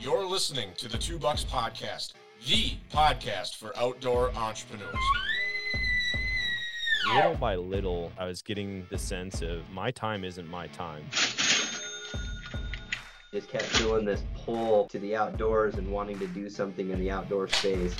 You're listening to the Two Bucks Podcast, the podcast for outdoor entrepreneurs. Little by little, I was getting the sense of my time isn't my time. Just kept feeling this pull to the outdoors and wanting to do something in the outdoor space.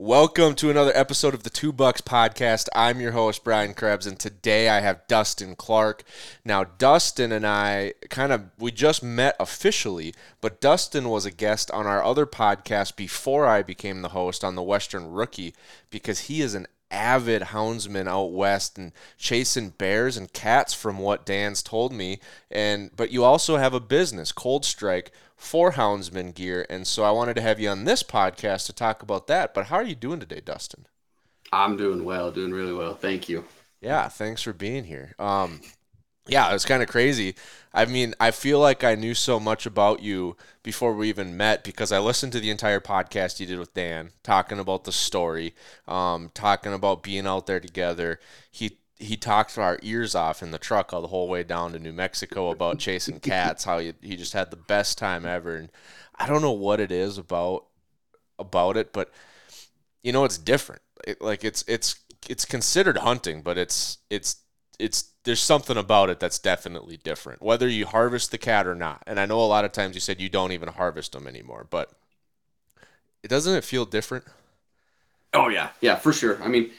Welcome to another episode of the Two Bucks Podcast. I'm your host, Brian Krebs, and today I have Dustin Clark. Now, Dustin and I kind of, we just met officially, but Dustin was a guest on our other podcast before I became the host on the Western Rookie because he is an avid houndsman out west and chasing bears and cats from what Dan's told me. And but you also have a business, ColdStrike, for houndsman gear. And so I wanted to have you on this podcast to talk about that. But how are you doing today, Dustin? I'm doing well, doing really well. Thank you. Yeah, thanks for being here. Um, yeah, it was kind of crazy. I mean, I feel like I knew so much about you before we even met because I listened to the entire podcast you did with Dan, talking about the story, um, talking about being out there together. He he talked our ears off in the truck all the whole way down to New Mexico about chasing cats. How he, he just had the best time ever, and I don't know what it is about about it, but you know, it's different. It, like it's it's it's considered hunting, but it's it's it's there's something about it that's definitely different, whether you harvest the cat or not. And I know a lot of times you said you don't even harvest them anymore, but it doesn't it feel different? Oh yeah, yeah, for sure. I mean,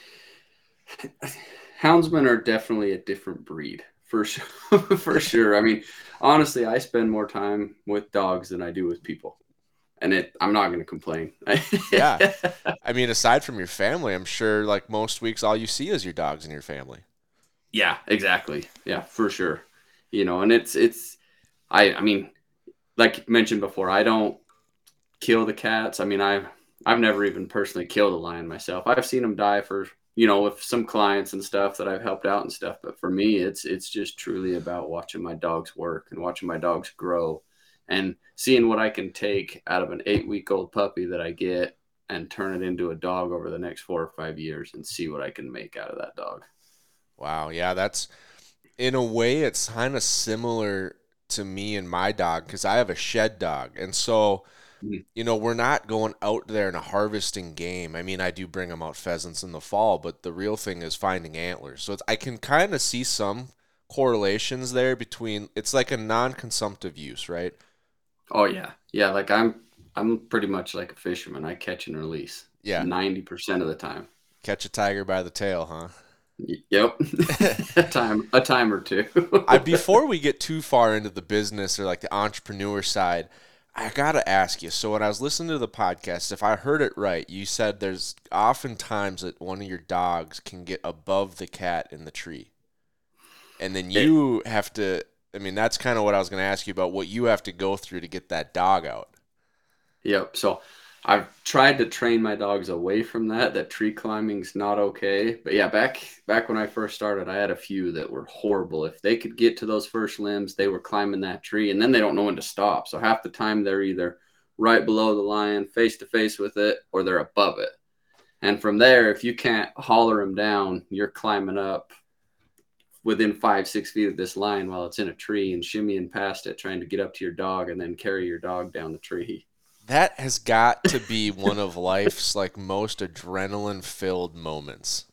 houndsmen are definitely a different breed for sure. for sure. I mean, honestly, I spend more time with dogs than I do with people, and it. I'm not going to complain. yeah, I mean, aside from your family, I'm sure like most weeks, all you see is your dogs and your family. Yeah, exactly. Yeah, for sure. You know, and it's it's I I mean, like mentioned before, I don't kill the cats. I mean, I I've, never even personally killed a lion myself. I've seen them die for, you know, with some clients and stuff that I've helped out and stuff, but for me, it's it's just truly about watching my dogs work and watching my dogs grow and seeing what I can take out of an 8-week-old puppy that I get and turn it into a dog over the next 4 or 5 years and see what I can make out of that dog. Wow. Yeah, that's in a way it's kind of similar to me and my dog because I have a shed dog, and so Mhm. you know we're not going out there in a harvesting game. I mean, I do bring them out pheasants in the fall, but the real thing is finding antlers. So it's, I can kind of see some correlations there between. It's like a non-consumptive use, right? Oh yeah, yeah. Like I'm, I'm pretty much like a fisherman. I catch and release. Yeah. ninety percent of the time. Catch a tiger by the tail, huh? Yep, a time, a time or two. I before we get too far into the business or like the entrepreneur side, I gotta ask you. So when I was listening to the podcast, if I heard it right, you said there's often times that one of your dogs can get above the cat in the tree, and then you have to. I mean, that's kind of what I was gonna ask you about. What you have to go through to get that dog out. Yep. So I've tried to train my dogs away from that. That tree climbing's not okay. But yeah, back back when I first started, I had a few that were horrible. If they could get to those first limbs, they were climbing that tree, and then they don't know when to stop. So half the time they're either right below the lion, face to face with it, or they're above it. And from there, if you can't holler them down, you're climbing up within five, six feet of this line while it's in a tree and shimmying past it, trying to get up to your dog and then carry your dog down the tree. That has got to be one of life's like most adrenaline filled moments.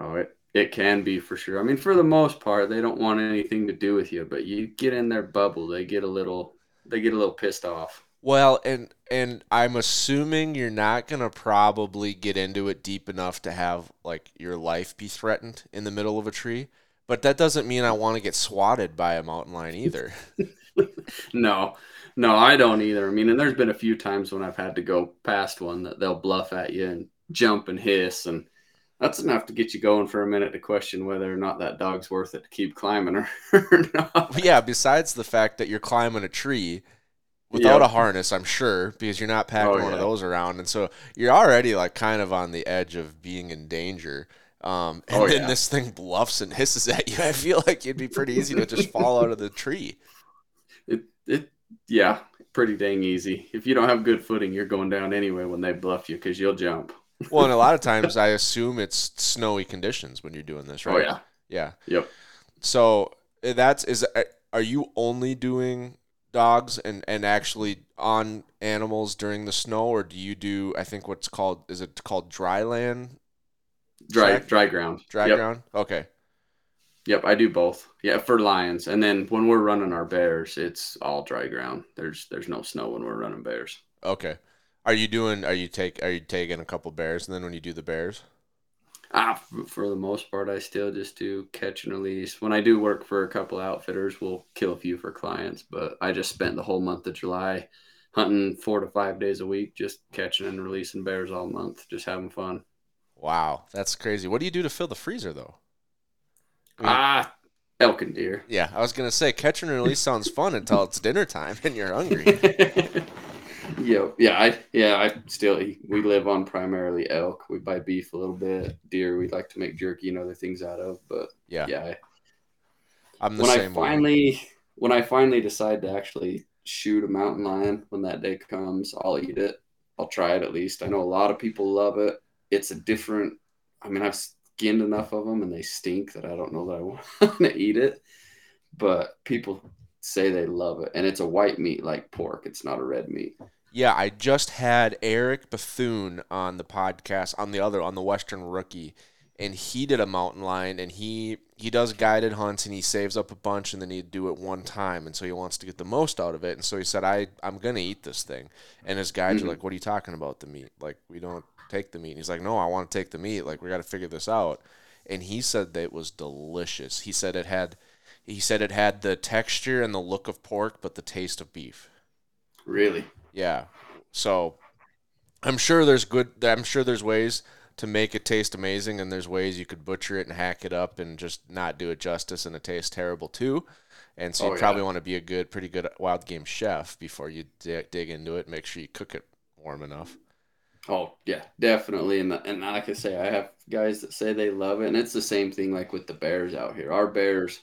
Oh, it, it can be for sure. I mean, for the most part, they don't want anything to do with you, but you get in their bubble, they get a little they get a little pissed off. Well, and and I'm assuming you're not gonna probably get into it deep enough to have like your life be threatened in the middle of a tree. But that doesn't mean I want to get swatted by a mountain lion either. No, no, I don't either. I mean, and there's been a few times when I've had to go past one that they'll bluff at you and jump and hiss, and that's enough to get you going for a minute to question whether or not that dog's worth it to keep climbing or, or not. yeah, besides the fact that you're climbing a tree without Yep. a harness, I'm sure, because you're not packing Oh, one of those around, and so you're already like kind of on the edge of being in danger. Um, and Oh, then yeah. this thing bluffs and hisses at you. I feel like it'd be pretty easy to just fall out of the tree. It, yeah, pretty dang easy. If you don't have good footing, you're going down anyway when they bluff you because you'll jump. Well, and a lot of times I assume it's snowy conditions when you're doing this, right? Oh yeah, Yeah. yep. So uh, that's is uh, are you only doing dogs and and actually on animals during the snow, or do you do I think what's called is it called dry land Dry Track? dry ground. dry yep. ground? Okay. Yep, I do both. Yeah, for lions, and then when we're running our bears, it's all dry ground. There's there's no snow when we're running bears. Okay. Are you doing? Are you take? Are you taking a couple bears, and then when you do the bears? Ah, for the most part, I still just do catch and release. When I do work for a couple outfitters, we'll kill a few for clients. But I just spent the whole month of July hunting four to five days a week, just catching and releasing bears all month, just having fun. Wow, that's crazy. What do you do to fill the freezer though? I Ah, elk and deer. Yeah, I was gonna say catch and release sounds fun until it's dinner time and you're hungry. yeah, yeah, I yeah, I still we live on primarily elk. We buy beef a little bit, deer. We like to make jerky and other things out of. But Yeah, yeah, I, I'm the when I same way. finally when I finally decide to actually shoot a mountain lion, when that day comes, I'll eat it. I'll try it at least. I know a lot of people love it. It's a different. I mean, I've skinned enough of them and they stink that I don't know that I want to eat it. But people say they love it, and it's a white meat like pork. It's not a red meat. Yeah, I just had Eric Bethune on the podcast on the other on the Western Rookie, and he did a mountain lion, and he he does guided hunts, and he saves up a bunch, and then he'd do it one time, and so he wants to get the most out of it, and so he said, I I'm gonna eat this thing, and his guides Mhm. are like, What are you talking about the meat? Like we don't take the meat. And he's like, No, I want to take the meat. Like we got to figure this out, and he said that it was delicious. He said it had. He said it had the texture and the look of pork, but the taste of beef. Really? Yeah. So I'm sure there's good I'm sure there's ways to make it taste amazing and there's ways you could butcher it and hack it up and just not do it justice and it tastes terrible too. And so Oh, you yeah. probably want to be a good pretty good wild game chef before you di- dig into it. Make sure you cook it warm enough. Oh yeah, definitely. And and like I say, I have guys that say they love it, and it's the same thing like with the bears out here. Our bears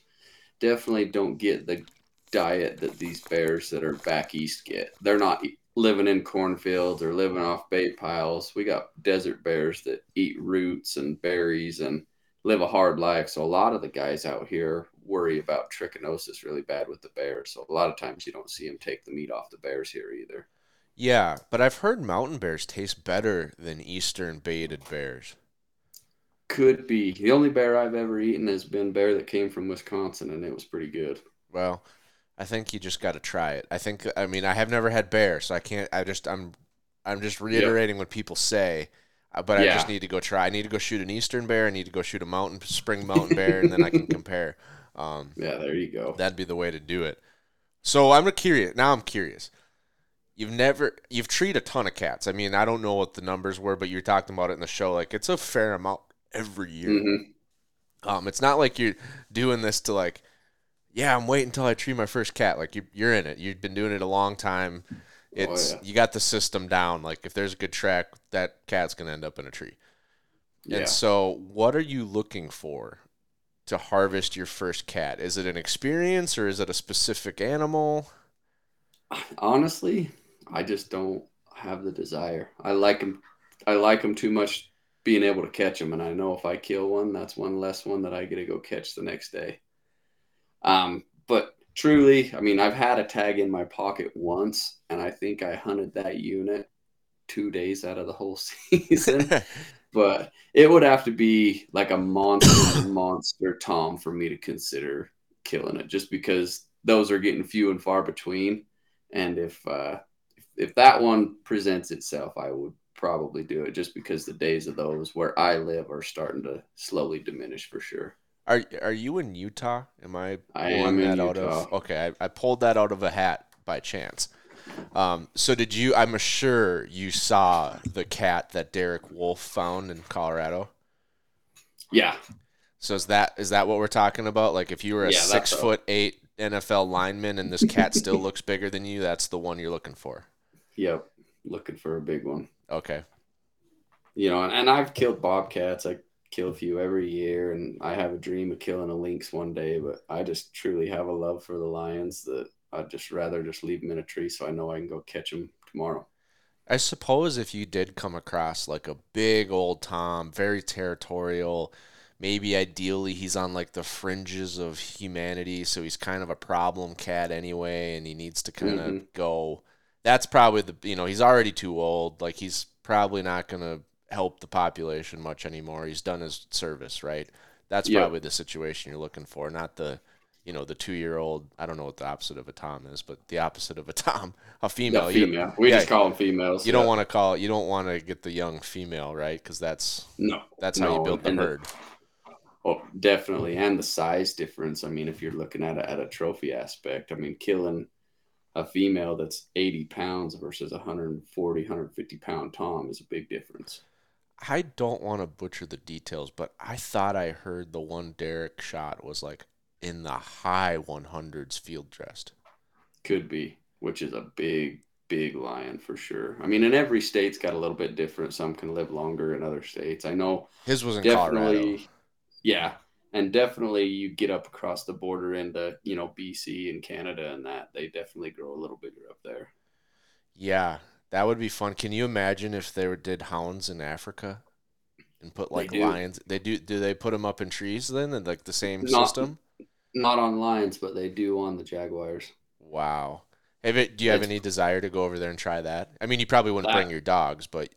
definitely don't get the diet that these bears that are back east get. They're not living in cornfields or living off bait piles. We got desert bears that eat roots and berries and live a hard life. So a lot of the guys out here worry about trichinosis really bad with the bears. So a lot of times you don't see them take the meat off the bears here either. Yeah, but I've heard mountain bears taste better than eastern baited bears. Could be. The only bear I've ever eaten has been bear that came from Wisconsin, and it was pretty good. Well, I think you just got to try it. I think I mean I have never had bear, so I can't. I just I'm I'm just reiterating what people say, uh, but I just need to go try. I need to go shoot an eastern bear. I need to go shoot a mountain spring mountain bear, and then I can compare. Um, Yeah, there you go. that'd be the way to do it. So I'm curious. Now I'm curious. You've never you've treed a ton of cats. I mean, I don't know what the numbers were, but you're talking about it in the show. Like it's a fair amount every year. hmm Um, it's not like you're doing this to like, yeah, I'm waiting until I tree my first cat. Like you're, you're in it. You've been doing it a long time. Oh, it's yeah. you got the system down. Like if there's a good track, that cat's gonna end up in a tree. Yeah. And so, what are you looking for to harvest your first cat? Is it an experience or is it a specific animal? Honestly, I just don't have the desire. I like them. I like them too much being able to catch them, and I know if I kill one, that's one less one that I get to go catch the next day. Um, but truly, I mean, I've had a tag in my pocket once, and I think I hunted that unit two days out of the whole season. but it would have to be like a monster monster tom for me to consider killing it just because those are getting few and far between and if uh if, if that one presents itself i would probably do it just because the days of those where i live are starting to slowly diminish for sure Are are you in Utah? Am I I am in that out of? Utah. Okay, I, I pulled that out of a hat by chance. Um, so did you? I'm sure you saw the cat that Derek Wolfe found in Colorado. yeah So is that is that what we're talking about? Like if you were a Yeah, that's six foot eight NFL lineman and this cat still looks bigger than you, that's the one you're looking for. yep looking for a big one Okay. you know and, and i've killed bobcats i kill a few every year and i have a dream of killing a lynx one day but i just truly have a love for the lions that i'd just rather just leave them in a tree so i know i can go catch them tomorrow I suppose if you did come across like a big old Tom, very territorial, maybe ideally he's on like the fringes of humanity, so he's kind of a problem cat anyway, and he needs to kind of Mhm. go. That's probably the you know he's already too old. Like he's probably not gonna help the population much anymore. He's done his service, right? That's probably the situation you're looking for, not the you know the two year old. I don't know what the opposite of a Tom is, but the opposite of a Tom, a female. Yeah, You- female. We yeah. just call them females. you don't want to call you don't want to get the young female, right? Because that's no. that's how you no, build the and herd. Oh, definitely, and the size difference. I mean, if you're looking at it at a trophy aspect, I mean, killing a female that's 80 pounds versus 140, 150 pound Tom is a big difference. I don't want to butcher the details, but I thought I heard the one Derek shot was like in the high 100s field dressed. Could be, which is a big, big lion for sure. I mean, in every state's got a little bit different. Some can live longer in other states. I know His was in Colorado. definitely, yeah, and definitely you get up across the border into you know BC and Canada and that they definitely grow a little bigger up there. Yeah, that would be fun. Can you imagine if they did hounds in Africa and put like do. lions? They do. Do they put them up in trees then, and like the same Not- system? Not on lions, but they do on the Jaguars. Wow. Have it, do you have It's- any desire to go over there and try that? I mean, you probably wouldn't bring Uh, your dogs, but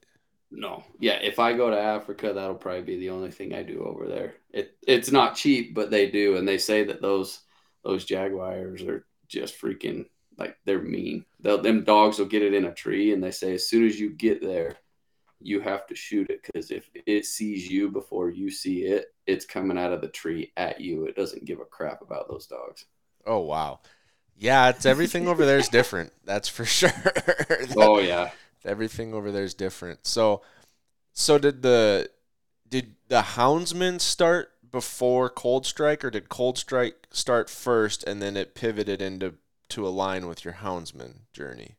No, yeah. If I go to Africa, that'll probably be the only thing I do over there. It it's not cheap, but they do, and they say that those those Jaguars are just freaking like they're mean. They'll, them dogs will get it in a tree, and they say as soon as you get there, you have to shoot it because if it sees you before you see it, it's coming out of the tree at you. It doesn't give a crap about those dogs. oh wow. Yeah, it's everything over there is different. That's for sure. Oh yeah. everything over there is different. So, so did the did the houndsman start before ColdStrike, or did ColdStrike start first and then it pivoted into to align with your houndsman journey?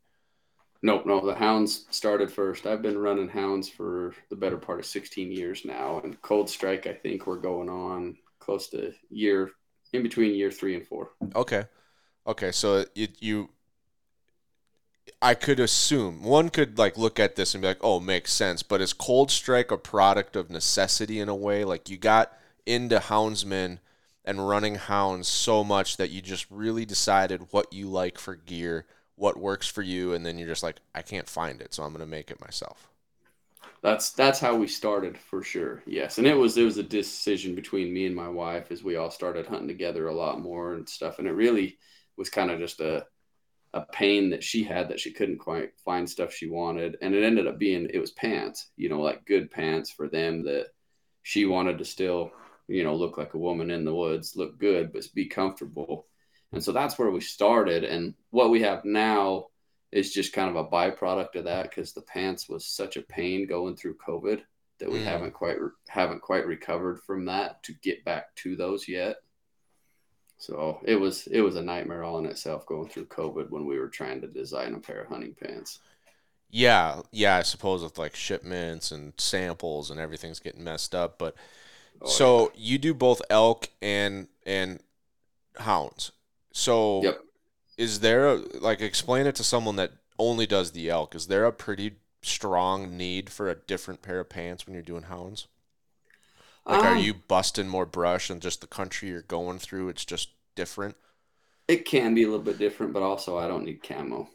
Nope, no, the hounds started first. I've been running hounds for the better part of 16 years now. And ColdStrike, I think we're going on close to year, in between year three and four. Okay, okay. So you you, I could assume one could like look at this and be like, oh, makes sense. But is ColdStrike a product of necessity in a way? Like you got into houndsmen and running hounds so much that you just really decided what you like for gear, what works for you, and then you're just like, I can't find it, so I'm gonna make it myself. That's that's how we started for sure. Yes, and it was it was a decision between me and my wife as we all started hunting together a lot more and stuff. And it really was kind of just a a pain that she had that she couldn't quite find stuff she wanted, and it ended up being it was pants, you know, like good pants for them that she wanted to still, you know, look like a woman in the woods, look good, but be comfortable. And so that's where we started. And what we have now is just kind of a byproduct of that because the pants was such a pain going through COVID that we Mm. haven't quite haven't quite recovered from that to get back to those yet. So it was it was a nightmare all in itself going through COVID when we were trying to design a pair of hunting pants. Yeah, yeah. I suppose with like shipments and samples and everything's getting messed up, but Oh, so you do both elk and and hounds. So Yep. is there a, like explain it to someone that only does the elk? Is there a pretty strong need for a different pair of pants when you're doing hounds? Like, are Um, you busting more brush and just the country you're going through? It's just different. It can be a little bit different, but also I don't need camo.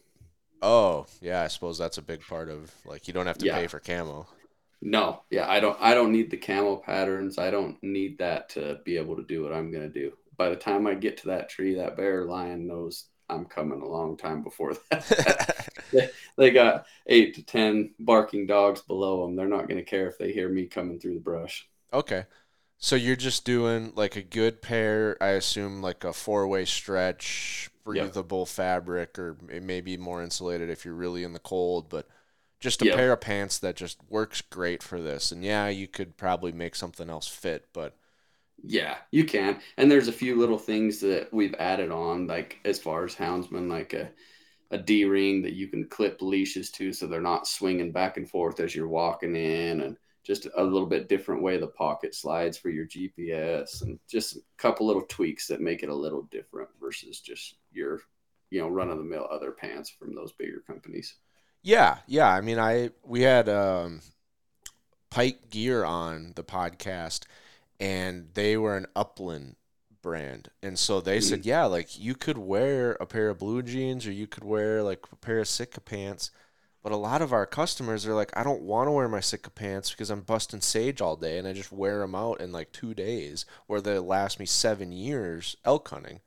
Oh, yeah. I suppose that's a big part of like you don't have to Yeah. pay for camo. No, yeah, I don't. I don't need the camo patterns. I don't need that to be able to do what I'm gonna do. By the time I get to that tree, that bear lion knows I'm coming a long time before that. they got eight to ten barking dogs below them. They're not gonna care if they hear me coming through the brush. Okay. So you're just doing like a good pair, I assume like a four-way stretch, breathable fabric, or it may be more insulated if you're really in the cold, but just a Yep. pair of pants that just works great for this. And yeah, you could probably make something else fit, but Yeah, you can. And there's a few little things that we've added on, like as far as houndsmen, like a a D ring that you can clip leashes to, so they're not swinging back and forth as you're walking in, and just a little bit different way the pocket slides for your GPS, and just a couple little tweaks that make it a little different versus just your, you know, run of the mill other pants from those bigger companies. Yeah, yeah. I mean, I we had um, Pike Gear on the podcast, and they were an Upland brand. And so they said, yeah, like you could wear a pair of blue jeans or you could wear like a pair of Sitka pants. But a lot of our customers are like, I don't want to wear my Sitka pants because I'm busting sage all day and I just wear them out in like two days, or they last me seven years elk hunting.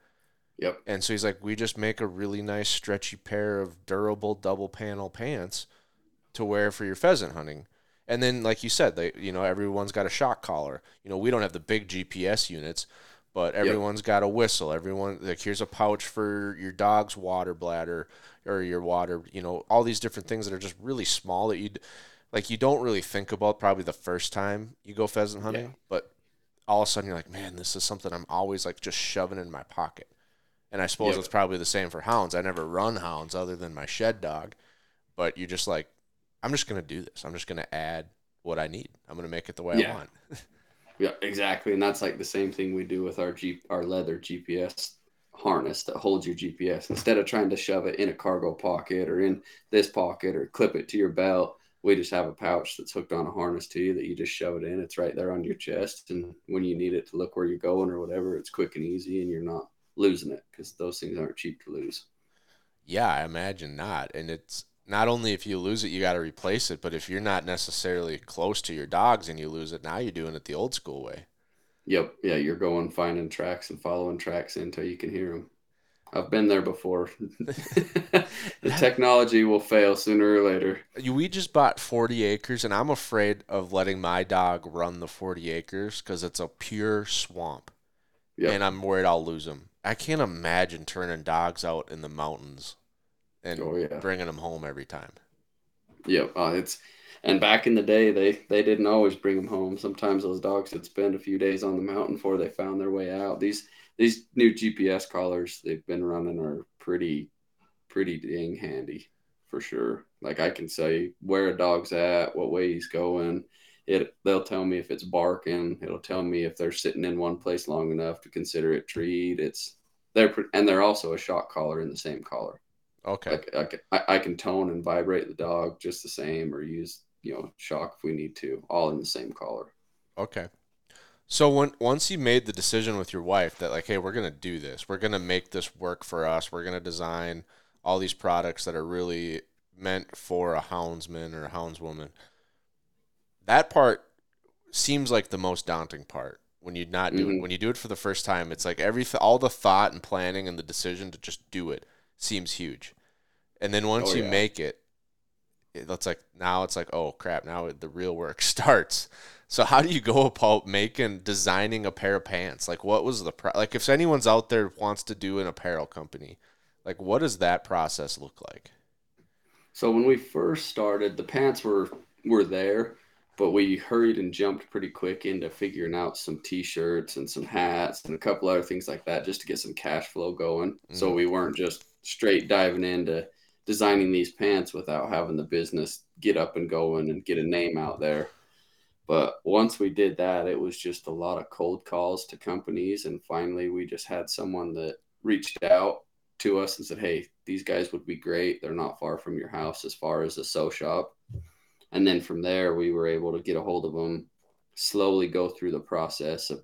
Yep. And so he's like, we just make a really nice stretchy pair of durable double panel pants to wear for your pheasant hunting. And then, like you said, they you know everyone's got a shock collar. You know we don't have the big GPS units, but everyone's got a whistle. Everyone like here's a pouch for your dog's water bladder or your water. You know all these different things that are just really small that you like you don't really think about probably the first time you go pheasant hunting, Yeah. but all of a sudden you're like, man, this is something I'm always like just shoving in my pocket. And I suppose Yep. it's probably the same for hounds. I never run hounds other than my shed dog, but you're just like, I'm just gonna do this. I'm just gonna add what I need. I'm gonna make it the way I want. Yeah, exactly. And that's like the same thing we do with our Jeep, our leather GPS harness that holds your GPS. Instead of trying to shove it in a cargo pocket or in this pocket or clip it to your belt, we just have a pouch that's hooked on a harness to you that you just shove it in. It's right there on your chest. And when you need it to look where you're going or whatever, it's quick and easy and you're not losing it because those things aren't cheap to lose. Yeah, I imagine not. And it's not only if you lose it, you got to replace it, but if you're not necessarily close to your dogs and you lose it, now you're doing it the old school way. Yep. Yeah. You're going finding tracks and following tracks until you can hear them. I've been there before. the technology will fail sooner or later. We just bought 40 acres, and I'm afraid of letting my dog run the 40 acres because it's a pure swamp. Yep. And I'm worried I'll lose him. I can't imagine turning dogs out in the mountains and Oh, yeah. bringing them home every time. Yep. Uh, it's and back in the day, they they didn't always bring them home. Sometimes those dogs would spend a few days on the mountain before they found their way out. These these new GPS collars they've been running are pretty pretty dang handy for sure. Like I can say where a dog's at, what way he's going. It they'll tell me if it's barking. It'll tell me if they're sitting in one place long enough to consider it treed. It's they're and they're also a shock collar in the same collar. Okay. Like I I can tone and vibrate the dog just the same, or use you know shock if we need to, all in the same collar. Okay. So when once you made the decision with your wife that like, hey, we're gonna do this, we're gonna make this work for us, we're gonna design all these products that are really meant for a houndsman or a houndswoman. That part seems like the most daunting part when you not do it. Mhm. When you do it for the first time, it's like every all the thought and planning and the decision to just do it seems huge. And then once Oh, you yeah. make it, it- it's like now it's like oh crap now the real work starts so how do you go about making designing a pair of pants like what was the pro- like if anyone's out there wants to do an apparel company like what does that process look like So when we first started, the pants were were there, but we hurried and jumped pretty quick into figuring out some t-shirts and some hats and a couple other things like that just to get some cash flow going. So Mhm. we weren't just straight diving into designing these pants without having the business get up and going and get a name out there. But once we did that, it was just a lot of cold calls to companies. And finally, we just had someone that reached out to us and said, Hey, these guys would be great. They're not far from your house as far as a sew shop. And then from there, we were able to get a hold of them, slowly go through the process of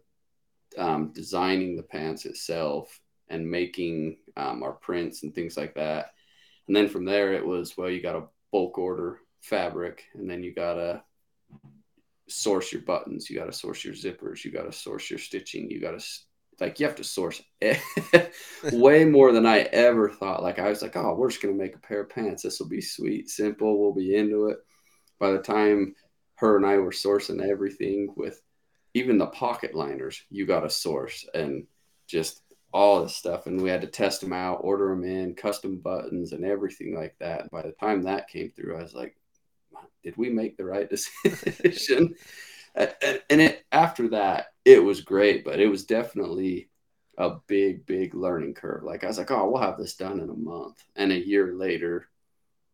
um, designing the pants itself and making um, our prints and things like that. And then from there, it was, well, you got to bulk order fabric and then you got to source your buttons, you got to source your zippers, you got to source your stitching, you got to like you have to source way more than I ever thought. Like I was like, oh, we're just gonna make a pair of pants. This will be sweet, simple. We'll be into it. By the time her and I were sourcing everything with even the pocket liners, you got to source and just all this stuff. And we had to test them out, order them in, custom buttons, and everything like that. And by the time that came through, I was like, did we make the right decision? and and it after that it was great but it was definitely a big big learning curve like i was like oh we'll have this done in a month and a year later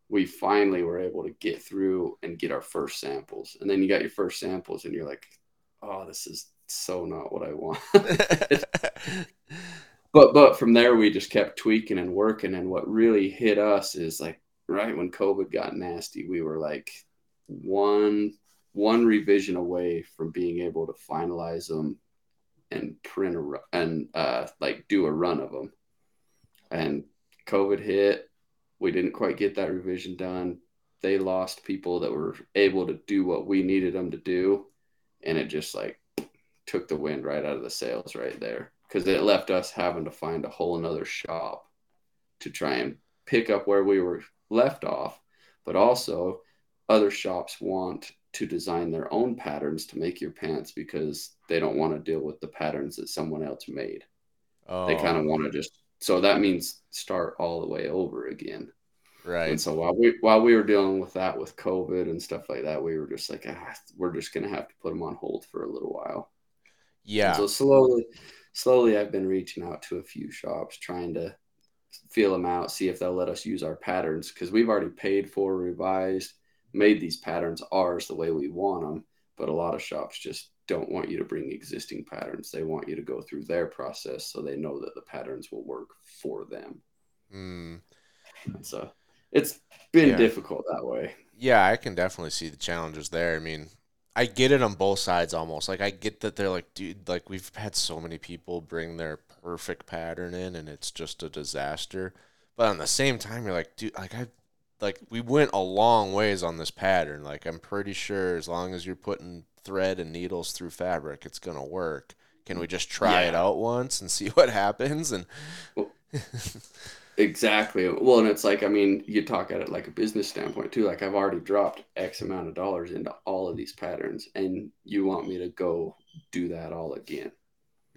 we finally were able to get through and get our first samples and then you got your first samples and you're like oh this is so not what i want but but from there we just kept tweaking and working and what really hit us is like right when covid got nasty we were like one one revision away from being able to finalize them and print a and uh, like do a run of them. And COVID hit. We didn't quite get that revision done. They lost people that were able to do what we needed them to do, and it just like took the wind right out of the sails right there because it left us having to find a whole another shop to try and pick up where we were left off, but also other shops want to design their own patterns to make your pants because they don't want to deal with the patterns that someone else made. Oh, They kind of want to just so that means start all the way over again. right. And so while we while we were dealing with that with COVID and stuff like that, we were just like, ah, we're just gonna have to put them on hold for a little while. And Yeah. so slowly, slowly, I've been reaching out to a few shops, trying to feel them out, see if they'll let us use our patterns because we've already paid for, revised, made these patterns ours the way we want them. But a lot of shops just don't want you to bring existing patterns. They want you to go through their process so they know that the patterns will work for them. Mm. So it's been Yeah. difficult that way. Yeah, I can definitely see the challenges there. I mean, I get it on both sides almost. Like I get that they're like, dude, like we've had so many people bring their perfect pattern in and it's just a disaster. But on the same time, you're like, dude, like I like we went a long ways on this pattern. Like I'm pretty sure as long as you're putting thread and needles through fabric, it's gonna work. Can we just try it out once and see what happens? And Exactly. Well, and it's like, I mean, you talk at it like a business standpoint too. Like, I've already dropped X amount of dollars into all of these patterns, and you want me to go do that all again.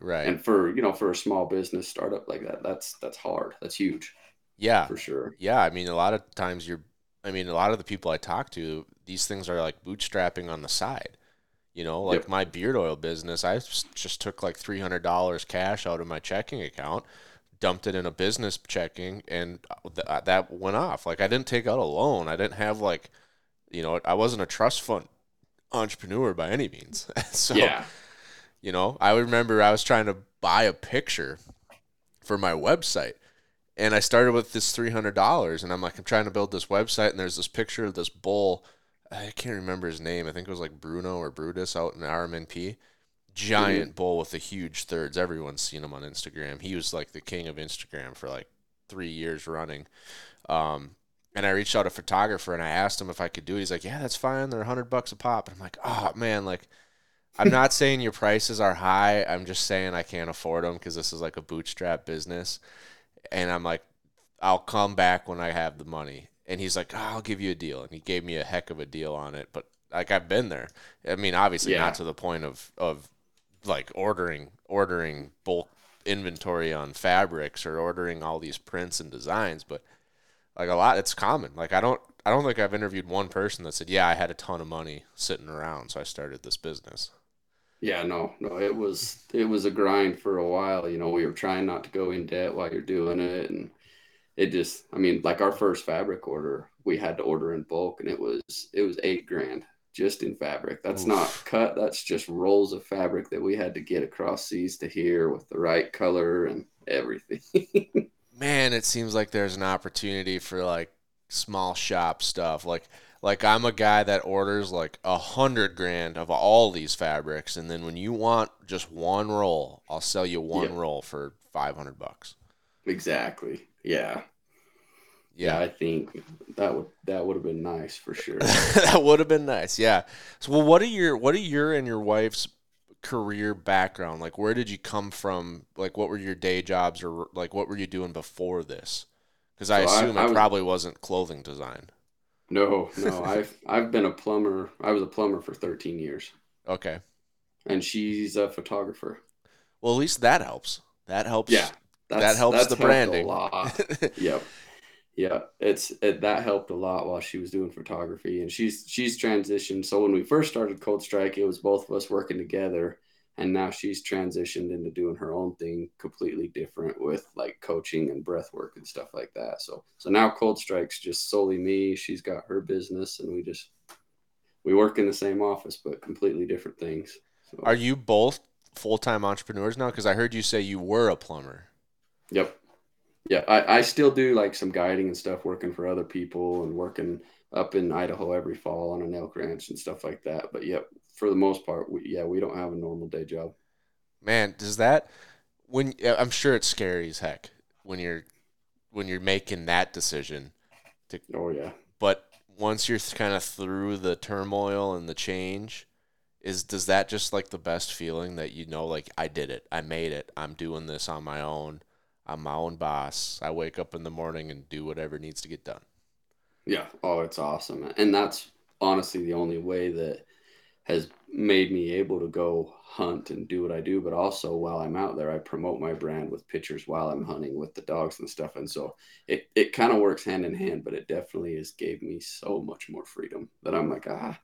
right. And for, you know, for a small business startup like that, that's that's hard. That's huge yeah. for sure. Yeah, I mean, a lot of times you're, I mean, a lot of the people I talk to, these things are like bootstrapping on the side. You know, like Yep. my beard oil business, I just took like $300 cash out of my checking account, dumped it in a business checking, and uh, th- uh, that went off. Like, I didn't take out a loan. I didn't have like, you know, I wasn't a trust fund entrepreneur by any means. so, yeah. you know, I remember I was trying to buy a picture for my website. And I started with this three hundred dollars, and I'm like, I'm trying to build this website, and there's this picture of this bull. I can't remember his name. I think it was like Bruno or Brutus out in RMNP. Giant bull with the huge thirds. Everyone's seen him on Instagram. He was like the king of Instagram for like three years running. Um, and I reached out a photographer and I asked him if I could do it. He's like, Yeah, that's fine. They're hundred bucks a pop. And I'm like, Oh man, like I'm not saying your prices are high. I'm just saying I can't afford them because this is like a bootstrap business. And I'm like, I'll come back when I have the money. And he's like, oh, I'll give you a deal. And he gave me a heck of a deal on it. But like I've been there. I mean, obviously Yeah. not to the point of of like ordering ordering bulk inventory on fabrics or ordering all these prints and designs, but like a lot it's common. Like I don't I don't think I've interviewed one person that said, "Yeah, I had a ton of money sitting around, so I started this business." Yeah, no, no, it was it was a grind for a while. You know, we were trying not to go in debt while you're doing it, and it just, I mean, like our first fabric order, we had to order in bulk, and it was it was eight grand just in fabric. That's not cut. That's just rolls of fabric that we had to get across seas to here with the right color and everything. man, it seems like there's an opportunity for like small shop stuff. Like like I'm a guy that orders like a hundred grand of all these fabrics, and then when you want just one roll, I'll sell you one Yeah. roll for five hundred bucks. exactly. Yeah. Yeah, Yeah, I think that would that would have been nice for sure. that would have been nice. Yeah. So, well, what are your what are your and your wife's career background? Like, where did you come from? Like, what were your day jobs, or like, what were you doing before this? Because I So I- assume I it was- probably wasn't clothing design. No, no, I've I've been a plumber. I was a plumber for 13 years, Okay. and she's a photographer. Well, at least that helps. That helps. Yeah, that helps the helped a lot. yep, yeah, it's it, that helped a lot while she was doing photography, and she's she's transitioned. So when we first started ColdStrike, it was both of us working together, and now she's transitioned into doing her own thing, completely different with like coaching and breath work and stuff like that. So so now ColdStrike's just solely me. She's got her business, and we just we work in the same office, but completely different things. So, Are you both full time entrepreneurs now? Because I heard you say you were a plumber. Yep. Yeah, I, I still do like some guiding and stuff, working for other people and working up in Idaho every fall on an elk ranch and stuff like that. But yep, for the most part, we, yeah, we don't have a normal day job. man, does that when I'm sure it's scary as heck when you're when you're making that decision. Oh yeah. But once you're kind of through the turmoil and the change, is does that just like the best feeling that you know like I did it. I made it. I'm doing this on my own. I'm my own boss. I wake up in the morning and do whatever needs to get done. Yeah. Oh, it's awesome. And that's honestly the only way that has made me able to go hunt and do what I do. But also while I'm out there, I promote my brand with pictures while I'm hunting with the dogs and stuff. And so it, it kind of works hand in hand, but it definitely has gave me so much more freedom that I'm like, ah,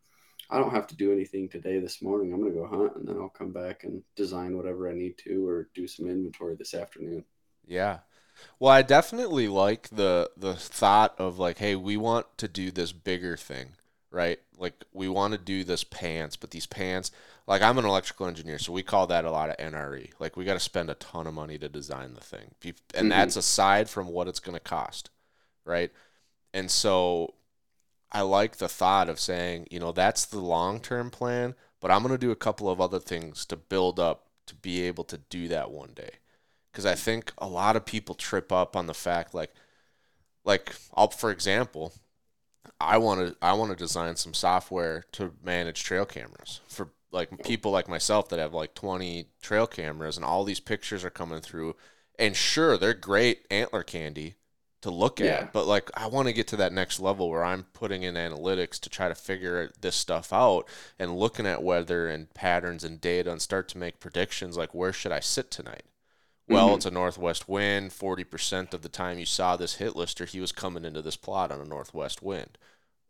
I don't have to do anything today this morning. I'm going to go hunt and then I'll come back and design whatever I need to or do some inventory this afternoon. Yeah. Well, I definitely like the the thought of like, hey, we want to do this bigger thing, right? Like we want to do this pants, but these pants, like I'm an electrical engineer, so we call that a lot of NRE. Like we got to spend a ton of money to design the thing, and mm-hmm. that's aside from what it's going to cost, right? And so I like the thought of saying, you know, that's the long term plan, but I'm going to do a couple of other things to build up to be able to do that one day because I think a lot of people trip up on the fact like like I'll for example, I want to I want to design some software to manage trail cameras for like people like myself that have like 20 trail cameras and all these pictures are coming through. And sure they're great antler candy to look at but like I want to get to that next level where I'm putting in analytics to try to figure this stuff out and looking at weather and patterns and data and start to make predictions like where should I sit tonight well, mm-hmm. it's a northwest wind. 40% of the time you saw this hit lister, he was coming into this plot on a northwest wind.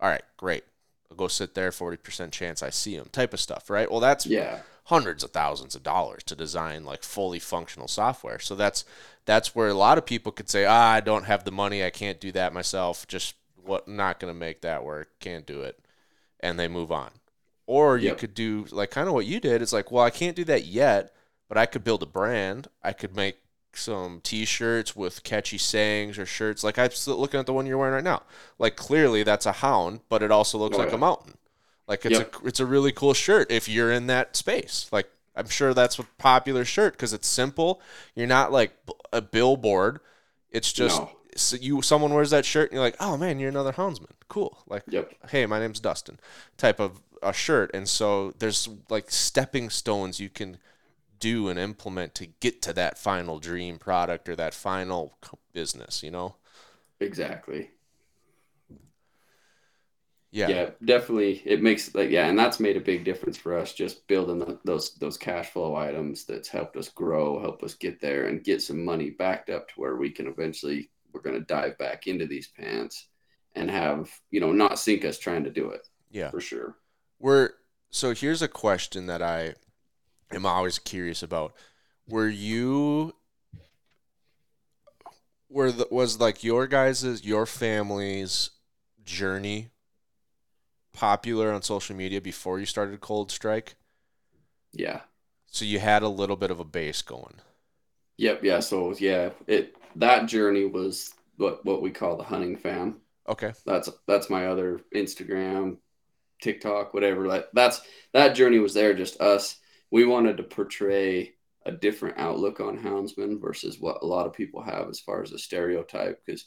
All right, great. I'll go sit there, 40% chance I see him, type of stuff, right? Well, that's yeah. hundreds of thousands of dollars to design like fully functional software. So that's that's where a lot of people could say, ah, I don't have the money, I can't do that myself. Just what not going to make that work, can't do it, and they move on. Or you yep. could do like kind of what you did. It's like, well, I can't do that yet but I could build a brand. I could make some t-shirts with catchy sayings or shirts like i'm looking at the one you're wearing right now like clearly that's a hound but it also looks oh, like yeah. a mountain like it's yep. a it's a really cool shirt if you're in that space like i'm sure that's a popular shirt because it's simple you're not like a billboard it's just no. so you someone wears that shirt and you're like oh man you're another houndsman cool like yep. hey my name's dustin type of a shirt and so there's like stepping stones you can do and implement to get to that final dream product or that final business, you know? Exactly. Yeah. Yeah, definitely. It makes like yeah, and that's made a big difference for us just building the, those those cash flow items that's helped us grow, help us get there and get some money backed up to where we can eventually we're going to dive back into these pants and have, you know, not sink us trying to do it. Yeah. For sure. We're so here's a question that I am always curious about. Were you were the, was like your guys's your family's journey popular on social media before you started ColdStrike? Yeah. So you had a little bit of a base going. Yep, yeah, so yeah, it that journey was what what we call the hunting fam. Okay. That's that's my other Instagram, TikTok, whatever. That that's that journey was there just us we wanted to portray a different outlook on houndsmen versus what a lot of people have as far as a stereotype. Because,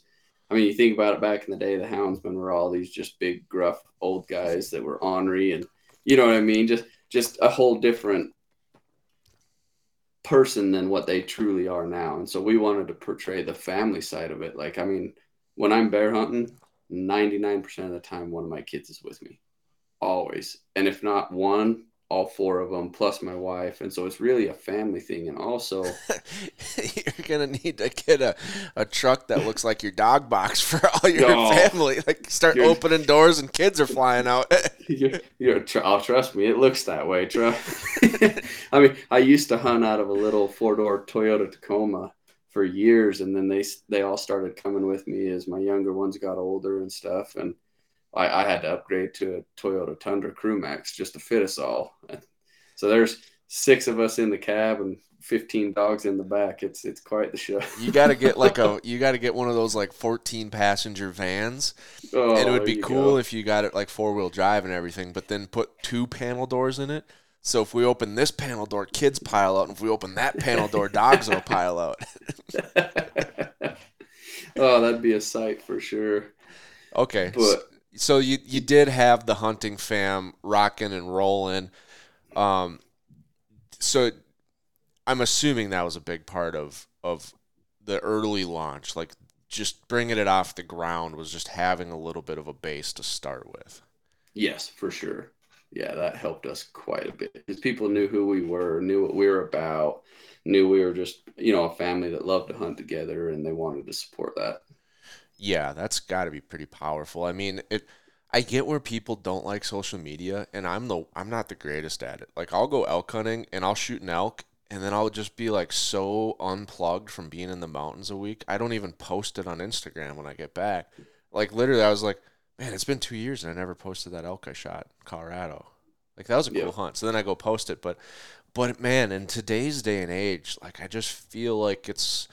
I mean, you think about it back in the day, the houndsmen were all these just big, gruff old guys that were ornery, and you know what I mean. Just, just a whole different person than what they truly are now. And so we wanted to portray the family side of it. Like, I mean, when I'm bear hunting, 99% of the time, one of my kids is with me, always. And if not one, all four of them plus my wife and so it's really a family thing and also you're gonna need to get a, a truck that looks like your dog box for all your no, family like start opening doors and kids are flying out. You're, you're oh, trust me it looks that way trust i mean i used to hunt out of a little four-door toyota tacoma for years and then they they all started coming with me as my younger ones got older and stuff and I, I had to upgrade to a Toyota Tundra Crew Max just to fit us all. So there's six of us in the cab and 15 dogs in the back. It's it's quite the show. you got to get like a you got to get one of those like 14 passenger vans. Oh, and it would be cool go. if you got it like four wheel drive and everything, but then put two panel doors in it So if we open this panel door, kids pile out, and if we open that panel door, dogs will pile out. oh, that'd be a sight for sure. Okay. But so you you did have the hunting fam rocking and rolling. Um so I'm assuming that was a big part of of the early launch, like just bringing it off the ground was just having a little bit of a base to start with. yes, for sure. Yeah, that helped us quite a bit because people knew who we were, knew what we were about, knew we were just you know a family that loved to hunt together, and they wanted to support that. Yeah, that's got to be pretty powerful. I mean, it I get where people don't like social media and I'm the I'm not the greatest at it. Like I'll go elk hunting and I'll shoot an elk and then I'll just be like so unplugged from being in the mountains a week. I don't even post it on Instagram when I get back. Like literally I was like, man, it's been 2 years and I never posted that elk I shot in Colorado. Like that was a cool Yeah. hunt. So then I go post it, but but man, in today's day and age, like I just feel like it's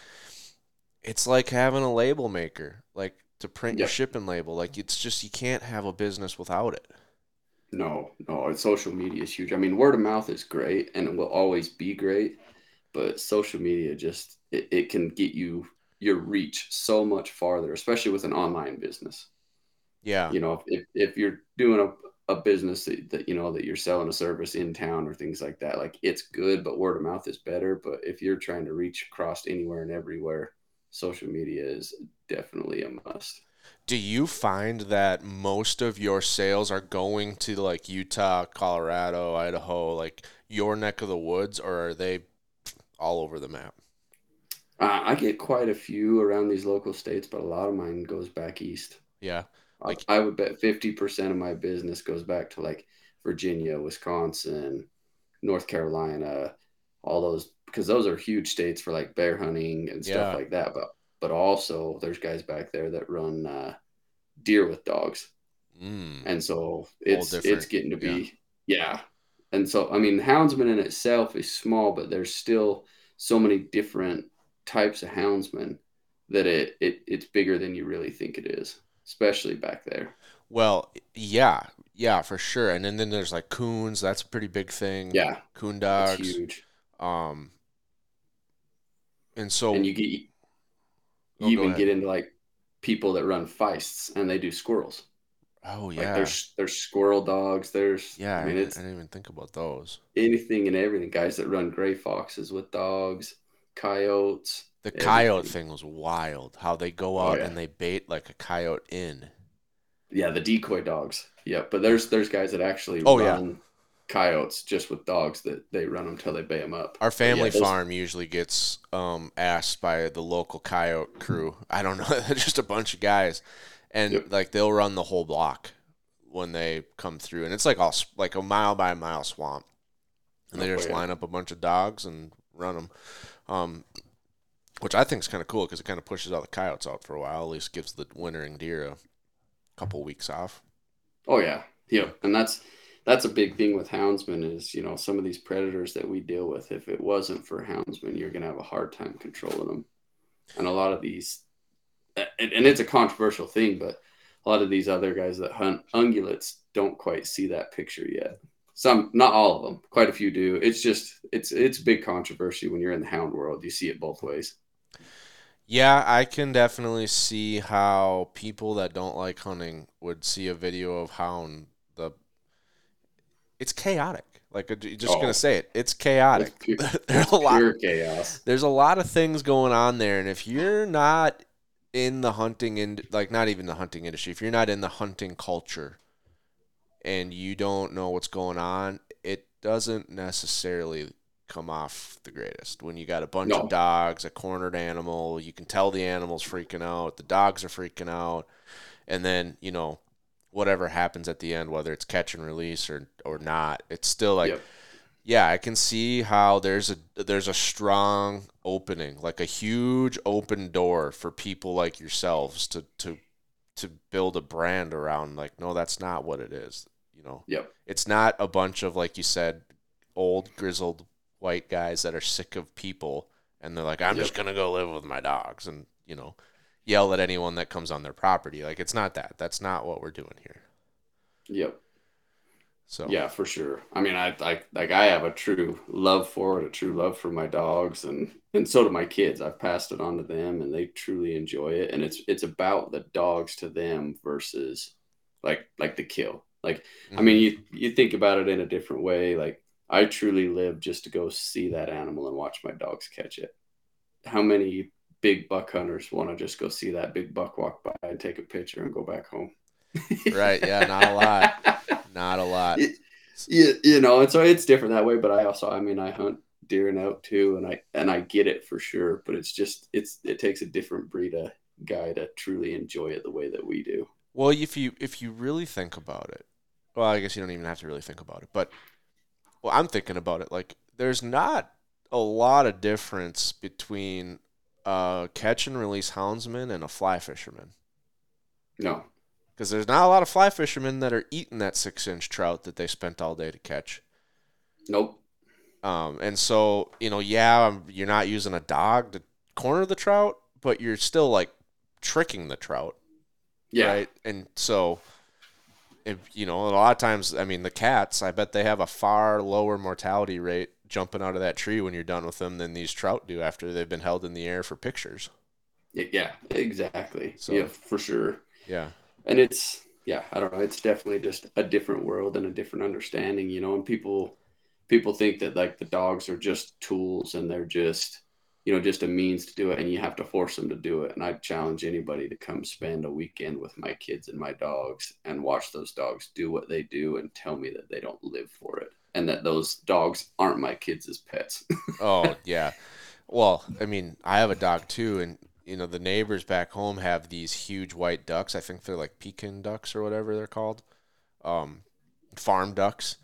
it's like having a label maker, like to print your shipping label. Like it's just you can't have a business without it. No, no, social media is huge. I mean, word of mouth is great and it will always be great, but social media just it, it can get you your reach so much farther, especially with an online business. Yeah. You know, if if you're doing a, a business that, that you know that you're selling a service in town or things like that, like it's good, but word of mouth is better. But if you're trying to reach across anywhere and everywhere, social media is definitely a must. Do you find that most of your sales are going to like Utah, Colorado, Idaho, like your neck of the woods, or are they all over the map? Uh, I get quite a few around these local states, but a lot of mine goes back east. Yeah. I- I would bet 50% of my business goes back to like Virginia, Wisconsin, North Carolina, all those because those are huge states for like bear hunting and stuff Yeah. like that. But but also there's guys back there that run uh, deer with dogs, Mm. and so it's it's getting to be yeah. And so I mean, houndsman in itself is small, but there's still so many different types of houndsmen that it, it it's bigger than you really think it is, especially back there. Well, yeah, yeah, for sure. And then, then there's like coons. That's a pretty big thing. Yeah, Coon that's dogs. huge. Um. And so, and you get you Oh, even get into like people that run feists and they do squirrels. oh Like yeah, there's there's squirrel dogs. There's yeah. I mean it's I didn't even think about those. anything and everything. Guys that run gray foxes with dogs, coyotes. The coyote everything. thing was wild. How they go Oh, out yeah. and they bait like a coyote in. Yeah, the decoy dogs. Yeah, but there's there's guys that actually Oh, yeah. Coyotes just with dogs that they run them till they bay them up. Our family those- farm usually gets um, asked by the local coyote crew. I don't know, they're just a bunch of guys, and Yep. like they'll run the whole block when they come through, and it's like all like a mile by mile swamp, and they Oh, just yeah. line up a bunch of dogs and run them, um, which I think is kind of cool because it kind of pushes all the coyotes out for a while. At least gives the wintering deer a couple weeks off. Oh yeah, yeah, and that's that's a big thing with houndsmen is you know some of these predators that we deal with. If it wasn't for houndsmen, you're gonna have a hard time controlling them. And a lot of these, and, it's a controversial thing, but a lot of these other guys that hunt ungulates don't quite see that picture yet. Some, not all of them, quite a few do. It's just it's it's big controversy when you're in the hound world. You see it both ways. Yeah, I can definitely see how people that don't like hunting would see a video of hound. It's chaotic. Like uh, you're just Oh. gonna say it. It's chaotic. It's pure- There's a lot. Pure chaos. There's a lot of things going on there, and if you're not in the hunting and like not even the hunting industry, if you're not in the hunting culture, and you don't know what's going on, it doesn't necessarily come off the greatest. When you got a bunch No. of dogs, a cornered animal, you can tell the animal's freaking out, the dogs are freaking out, and then you know whatever happens at the end, whether it's catch and release or or not, it's still like Yep. yeah, I can see how there's a there's a strong opening, like a huge open door for people like yourselves to to to build a brand around like no that's not what it is, you know. Yep. It's not a bunch of like you said old grizzled white guys that are sick of people and they're like I'm just going to go live with my dogs and, you know, yell at anyone that comes on their property. Like it's not that. That's not what we're doing here. Yep. So Yeah, for sure. I mean, I like like I have a true love for it, a true love for my dogs, and and so do my kids. I've passed it on to them, and they truly enjoy it. And it's it's about the dogs to them versus like like the kill. Like I mean, mm-hmm. you you think about it in a different way. Like I truly live just to go see that animal and watch my dogs catch it. How many big buck hunters want to just go see that big buck walk by and take a picture and go back home? Right, yeah, not a lot. not a lot. It- you, you know, and so it's different that way. But I also, I mean, I hunt deer and elk too, and I and I get it for sure. But it's just it's it takes a different breed of guy to truly enjoy it the way that we do. Well, if you if you really think about it, well, I guess you don't even have to really think about it, but well, I'm thinking about it. Like, there's not a lot of difference between a catch and release houndsman and a fly fisherman, No, because there's not a lot of fly fishermen that are eating that six inch trout that they spent all day to catch. nope, Um, and so you know, yeah, um, you're not using a dog to corner the trout, but you're still like tricking the trout. yeah, right? And so, if, you know, a lot of times, I mean, the cats, I bet they have a far lower mortality rate jumping out of that tree when you're done with them than these trout do after they've been held in the air for pictures. Yeah, exactly. So- yeah, for sure. Yeah. and it's yeah i don't know it's definitely just a different world and a different understanding you know and people people think that like the dogs are just tools and they're just you know just a means to do it and you have to force them to do it and i challenge anybody to come spend a weekend with my kids and my dogs and watch those dogs do what they do and tell me that they don't live for it and that those dogs aren't my kids as pets Oh, yeah. Well, I mean, I have a dog too, and you know, the neighbors back home have these huge white ducks. I think they're like Pekin ducks or whatever they're called, um, farm ducks.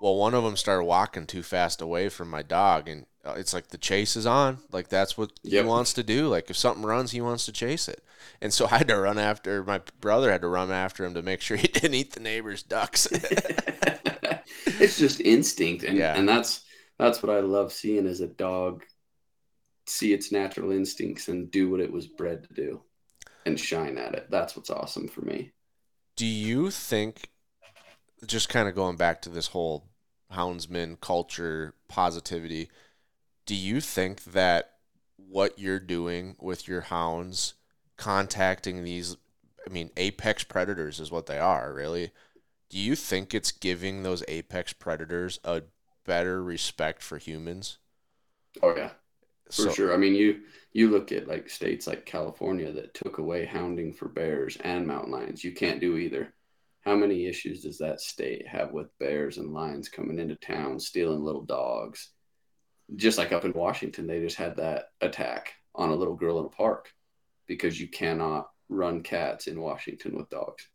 Well, one of them started walking too fast away from my dog, and uh, it's like the chase is on. Like that's what Yep. he wants to do. Like if something runs, he wants to chase it. And so I had to run after my brother had to run after him to make sure he didn't eat the neighbor's ducks. it's just instinct and Yeah. and that's that's what i love seeing as a dog see its natural instincts and do what it was bred to do and shine at it that's what's awesome for me Do you think, just kind of going back to this whole houndsman culture positivity, do you think that what you're doing with your hounds, contacting these, I mean, apex predators is what they are, really? Do you think it's giving those apex predators a better respect for humans? oh yeah. For So- sure. I mean you you look at like states like california that took away hounding for bears and mountain lions. You can't do either. How many issues does that state have with bears and lions coming into town stealing little dogs? Just like up in washington they just had that attack on a little girl in a park because you cannot run cats in washington with dogs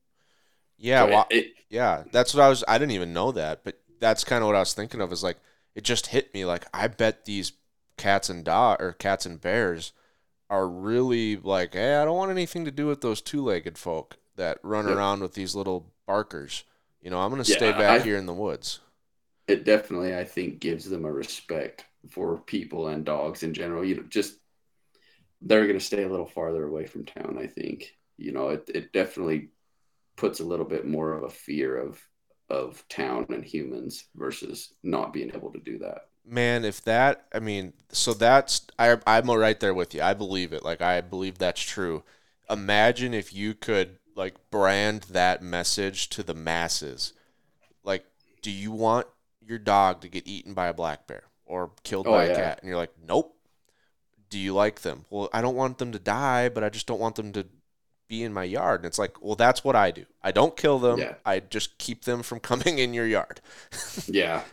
Yeah, well, it, Yeah, that's what I was. I didn't even know that, but that's kind of what I was thinking of. Is like it just hit me. Like I bet these cats and dog or cats and bears are really like, hey, I don't want anything to do with those two-legged folk that run Yep. around with these little barkers. You know, I'm gonna Yeah, stay back I- here in the woods. it definitely i think gives them a respect for people and dogs in general you know just they're going to stay a little farther away from town i think you know it, it definitely puts a little bit more of a fear of of town and humans versus not being able to do that Man, if that, I mean, so that's I I'm right there with you. I believe it. Like I believe that's true. Imagine if you could like brand that message to the masses. Like, do you want your dog to get eaten by a black bear or killed Oh, by a cat? And you're like, nope. Do you like them? Well, I don't want them to die, but I just don't want them to be in my yard. And it's like, well, that's what I do. I don't kill them. Yeah. I just keep them from coming in your yard. yeah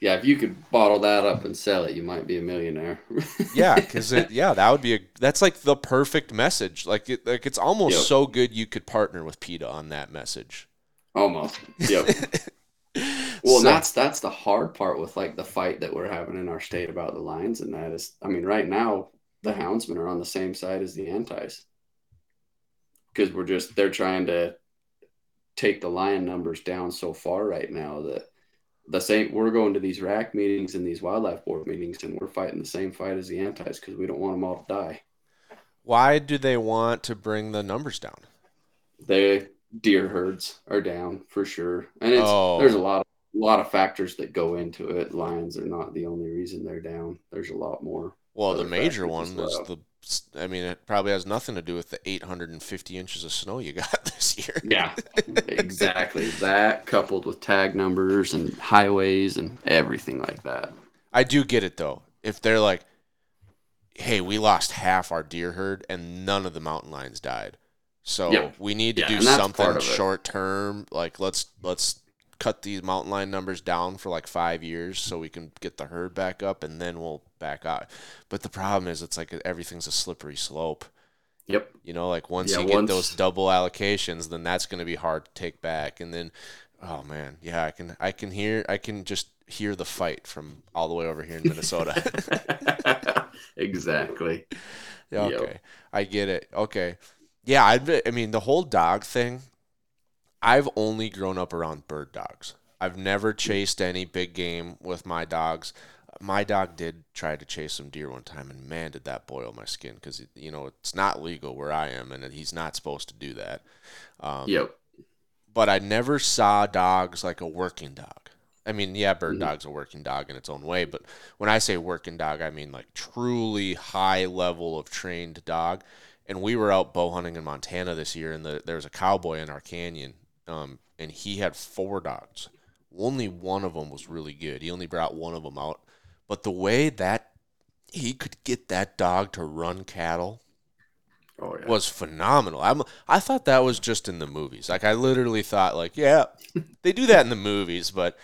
yeah if you could bottle that up and sell it you might be a millionaire yeah because it yeah that would be a that's like the perfect message like it like it's almost Yep. so good you could partner with PETA on that message almost yep Well, So- that's that's the hard part with like the fight that we're having in our state about the lines, and that is, I mean, right now the houndsmen are on the same side as the antis because we're just they're trying to take the lion numbers down so far right now that the same we're going to these RAC meetings and these wildlife board meetings, and we're fighting the same fight as the antis because we don't want them all to die. why do they want to bring the numbers down The deer herds are down for sure, and it's Oh. there's a lot of a lot of factors that go into it. Lions are not the only reason they're down. There's a lot more. Well, the major one is the. I mean, it probably has nothing to do with the 850 inches of snow you got this year. Yeah, exactly. That coupled with tag numbers and highways and everything like that. I do get it though. If they're like, "Hey, we lost half our deer herd and none of the mountain lions died, so Yeah. we need to Yeah, do something part of it. short term. Like let's let's cut these mountain lion numbers down for like five years so we can get the herd back up, and then we'll back out." But the problem is, it's like everything's a slippery slope. Yep. You know, like once Yeah, you get those double allocations, then that's going to be hard to take back. And then, oh man, yeah, I can, I can hear, I can just hear the fight from all the way over here in Minnesota. exactly. yeah, Yep. okay, I get it. Okay, yeah, I, I mean the whole dog thing. I've only grown up around bird dogs. I've never chased any big game with my dogs. My dog did try to chase some deer one time, and man, did that boil my skin because you know it's not legal where I am, and he's not supposed to do that. Um, Yep. but I never saw dogs like a working dog. I mean, yeah, bird Mhm. dog's a working dog in its own way, but when I say working dog, I mean like truly high level of trained dog. And we were out bow hunting in Montana this year, and the, there was a cowboy in our canyon, um, and he had four dogs. Only one of them was really good. He only brought one of them out, but the way that he could get that dog to run cattle Oh yeah. was phenomenal. I'm I thought that was just in the movies. Like I literally thought like, yeah, they do that in the movies, but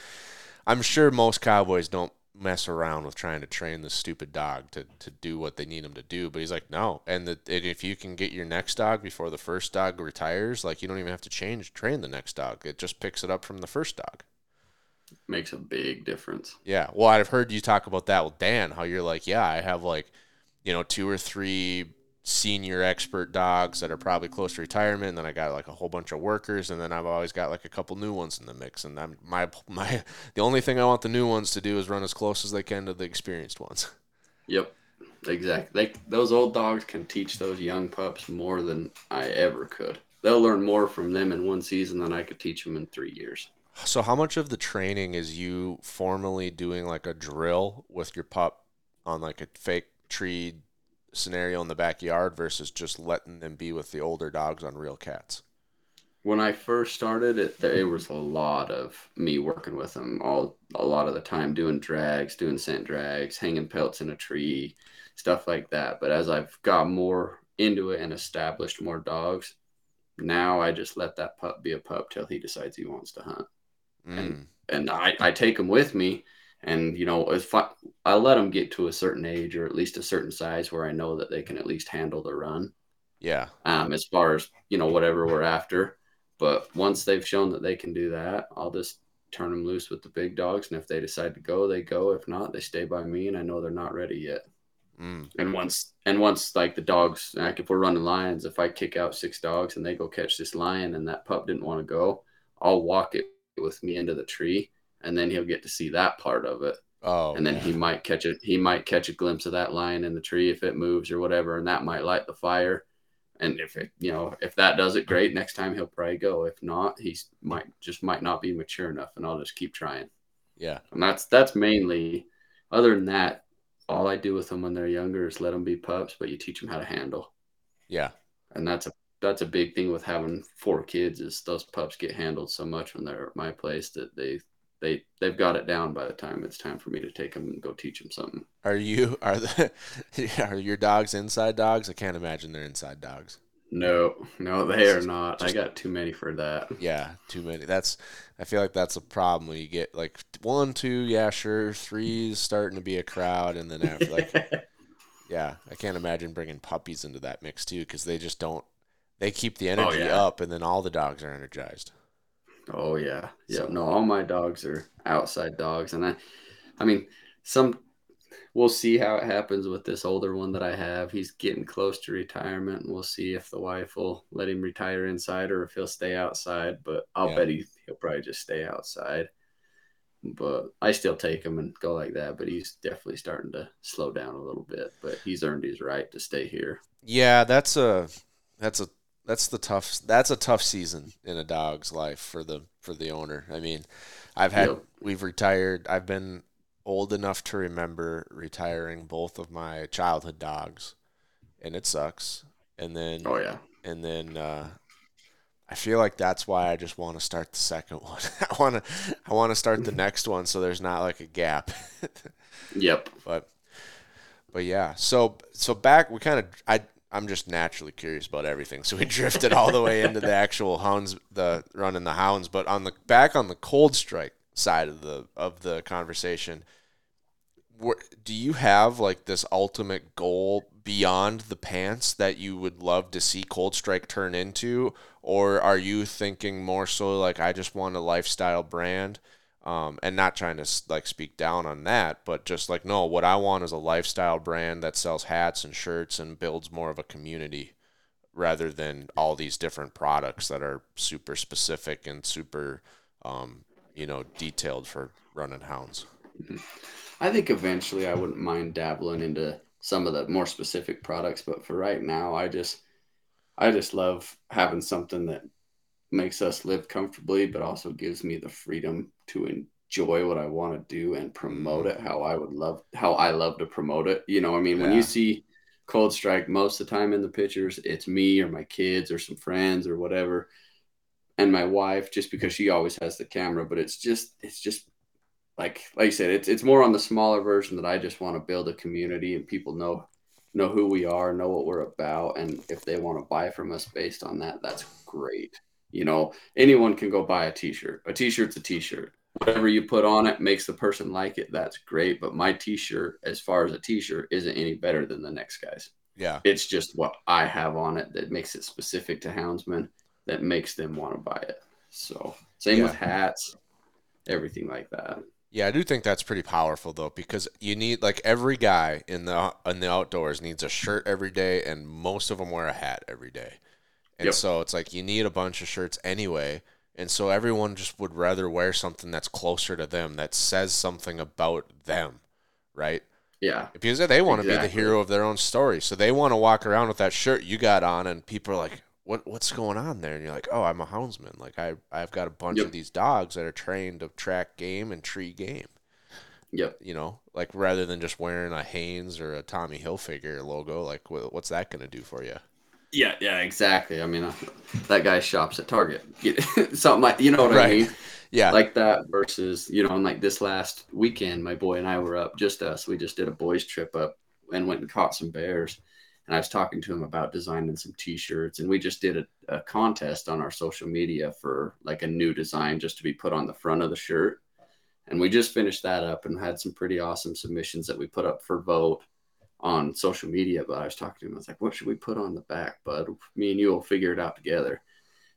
I'm sure most cowboys don't mess around with trying to train the stupid dog to, to do what they need him to do. But he's like, no. And, the, and if you can get your next dog before the first dog retires, like you don't even have to change train the next dog. It just picks it up from the first dog. Makes a big difference. Yeah. Well, I've heard you talk about that with Dan, how you're like, yeah, I have like, you know, two or three senior expert dogs that are probably close to retirement. And then I got like a whole bunch of workers, and then I've always got like a couple new ones in the mix. And I'm my my the only thing I want the new ones to do is run as close as they can to the experienced ones. Yep. Exactly. They, those old dogs can teach those young pups more than I ever could. They'll learn more from them in one season than I could teach them in three years. So how much of the training is you formally doing like a drill with your pup on like a fake tree scenario in the backyard versus just letting them be with the older dogs on real cats? When I first started, it there was a lot of me working with them all a lot of the time, doing drags, doing scent drags, hanging pelts in a tree, stuff like that. But as I've got more into it and established more dogs, now I just let that pup be a pup till he decides he wants to hunt. Mm. and I, I take them with me and you know if I, I let them get to a certain age or at least a certain size where i know that they can at least handle the run Yeah. um, as far as you know whatever we're after but once they've shown that they can do that i'll just turn them loose with the big dogs and if they decide to go they go if not they stay by me and i know they're not ready yet Mm. and once and once like the dogs like if we're running lions if i kick out six dogs and they go catch this lion and that pup didn't want to go i'll walk it with me into the tree and then he'll get to see that part of it Oh. and then he might catch it he might catch a glimpse of that lion in the tree if it moves or whatever and that might light the fire and if it you know if that does it great next time he'll probably go if not he might just might not be mature enough and i'll just keep trying yeah. and that's that's mainly other than that all i do with them when they're younger is let them be pups but you teach them how to handle Yeah. and that's a that's a big thing with having four kids is those pups get handled so much when they're at my place that they they they've got it down by the time it's time for me to take them and go teach them something Are you are the are your dogs inside dogs? I can't imagine they're inside dogs. no no they are not i got too many for that Yeah, too many. That's I feel like that's a problem when you get like one, two, yeah, sure, three is starting to be a crowd, and then after like yeah, I can't imagine bringing puppies into that mix too because they just don't. They keep the oh, energy yeah. up, and then all the dogs are energized. oh yeah yeah So- no all my dogs are outside dogs and i i mean some we'll see how it happens with this older one that i have he's getting close to retirement and we'll see if the wife will let him retire inside or if he'll stay outside but i'll Yeah. bet he, he'll probably just stay outside but i still take him and go like that but he's definitely starting to slow down a little bit but he's earned his right to stay here Yeah, that's a that's a that's the tough that's a tough season in a dog's life for the for the owner. I mean, I've had Yep. we've retired. I've been old enough to remember retiring both of my childhood dogs, and it sucks. And then Oh yeah. and then uh, I feel like that's why I just want to start the second one. I want to I want to start the next one so there's not like a gap. Yep. but but yeah, so so back we kind of I I'm just naturally curious about everything. So we drifted all the way into the actual hounds, the run running the hounds. But on the back on the ColdStrike side of the of the conversation, where, do you have like this ultimate goal beyond the pants that you would love to see ColdStrike turn into, or are you thinking more so like I just want a lifestyle brand? Um, and not trying to like speak down on that, but just like no, what I want is a lifestyle brand that sells hats and shirts and builds more of a community rather than all these different products that are super specific and super, um, you know, detailed for running hounds. I think eventually I wouldn't mind dabbling into some of the more specific products, but for right now, I just I just love having something that makes us live comfortably, but also gives me the freedom to enjoy what I want to do and promote mm-hmm. it how I would love how I love to promote it. You know, I mean, when you see ColdStrike most of the time in the pictures, it's me or my kids or some friends or whatever. And my wife, just because she always has the camera, but it's just it's just like like you said, it's it's more on the smaller version that I just want to build a community and people know know who we are, know what we're about, and if they want to buy from us based on that, that's great. You know, anyone can go buy a t-shirt. A t-shirt's a t-shirt. Whatever you put on it makes the person like it, that's great. But my t-shirt, as far as a t-shirt, isn't any better than the next guy's. Yeah. It's just what I have on it that makes it specific to houndsmen that makes them want to buy it. So same with hats, everything like that. Yeah, I do think that's pretty powerful though, because you need like every guy in the in the outdoors needs a shirt every day, and most of them wear a hat every day. And Yep. so it's like you need a bunch of shirts anyway, and so everyone just would rather wear something that's closer to them, that says something about them, right? Yeah. Because they want to be the hero of their own story, so they want to walk around with that shirt you got on, and people are like, "What what's going on there?" And you're like, "Oh, I'm a houndsman. Like I I've got a bunch Yep. of these dogs that are trained to track game and tree game." Yep. you know, like rather than just wearing a Hanes or a Tommy Hilfiger logo, like what's that going to do for you? Yeah, yeah, exactly. I mean, uh, that guy shops at Target. Something like, you know what I mean? Yeah, Like that versus, you know, and like this last weekend, my boy and I were up, just us. We just did a boys trip up and went and caught some bears. And I was talking to him about designing some t-shirts. And we just did a, a contest on our social media for like a new design just to be put on the front of the shirt. And we just finished that up and had some pretty awesome submissions that we put up for vote on social media. But I was talking to him, I was like, what should we put on the back, bud? Me and you will figure it out together.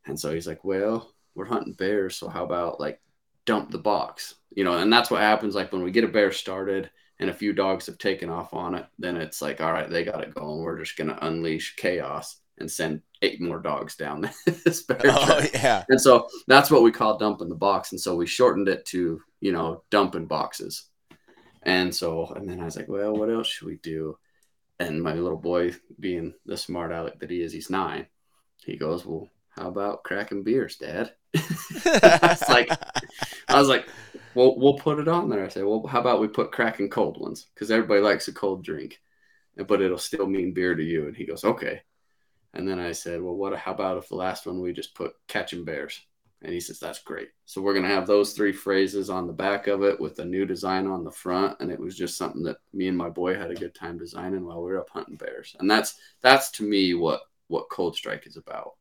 And so he's like, well, we're hunting bears. So how about like dump the box? You know, and that's what happens. Like when we get a bear started and a few dogs have taken off on it, then it's like, all right, they got it going. We're just going to unleash chaos and send eight more dogs down this bear oh track. yeah, And so that's what we call dumping the box. And so we shortened it to, you know, dumping boxes. And so, and then I was like, well, what else should we do? And my little boy, being the smart aleck that he is, he's nine. He goes, well, how about cracking beers, Dad? It's like- I was like, well, we'll put it on there. I said, well, how about we put cracking cold ones? Because everybody likes a cold drink, but it'll still mean beer to you. And he goes, okay. And then I said, well, what? How about if the last one we just put catching bears? And he says, that's great. So we're gonna have those three phrases on the back of it with a new design on the front. And it was just something that me and my boy had a good time designing while we were up hunting bears. And that's that's to me what what ColdStrike is about.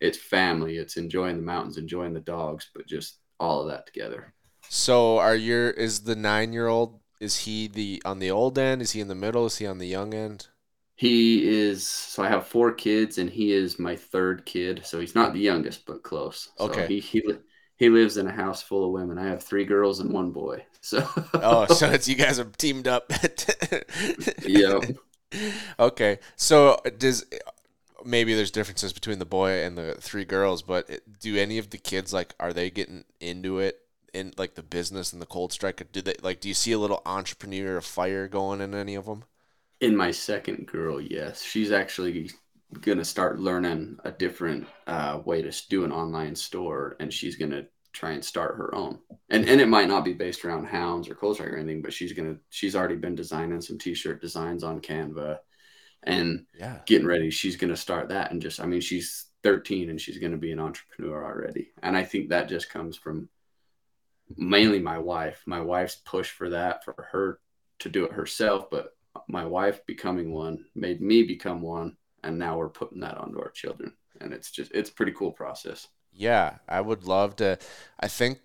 It's family. It's enjoying the mountains, enjoying the dogs, but just all of that together. So are your is the nine year old is he the on the old end? Is he in the middle? Is he on the young end? He is so I have four kids and he is my third kid. So he's not the youngest, but close. So Okay. He he, he lives in a house full of women. I have three girls and one boy. So Oh, so it's you guys are teamed up. Yep. Okay, so does maybe there's differences between the boy and the three girls, but do any of the kids like are they getting into it in like the business and the ColdStrike? Do they like? Do you see a little entrepreneur fire going in any of them? In my second girl, yes, she's actually gonna start learning a different uh, way to do an online store, and she's gonna try and start her own. and and it might not be based around hounds or close or anything, but she's gonna she's already been designing some t-shirt designs on Canva, and Yeah. getting ready. She's gonna start that and just I mean she's 13 and she's gonna be an entrepreneur already, and I think that just comes from mainly my wife. My wife's push for that for her to do it herself, but my wife becoming one made me become one, and now we're putting that onto our children, and it's just it's a pretty cool process. Yeah, I would love to. I think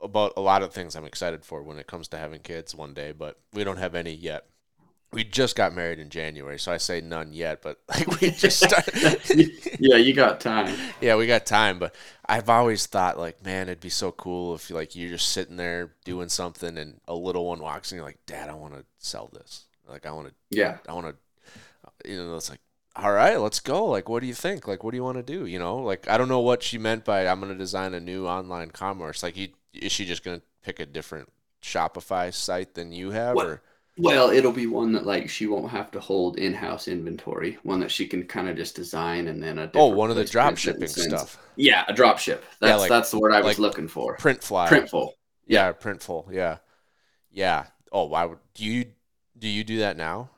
about a lot of things I'm excited for when it comes to having kids one day, but we don't have any yet. We just got married in January, so I say none yet, but like we just started. yeah, you got time. yeah, we got time, but I've always thought like, man, it'd be so cool if like you're just sitting there doing something and a little one walks and you're like, Dad, I want to sell this. Like I want to Yeah, I want to, you know, it's like, all right, let's go. Like, what do you think? Like, what do you want to do? You know, like, I don't know what she meant by I'm going to design a new online commerce. Like, you, is she just going to pick a different Shopify site than you have? What- Or, Well, it'll be one that like she won't have to hold in-house inventory. One that she can kind of just design and then a oh, one of the drop prints it and shipping stuff. Yeah, a drop ship. That's like- that's the word I was like looking for. Print fly. Printful. Yeah, Printful. Yeah. Yeah. Oh, why would, do you, do you do that now?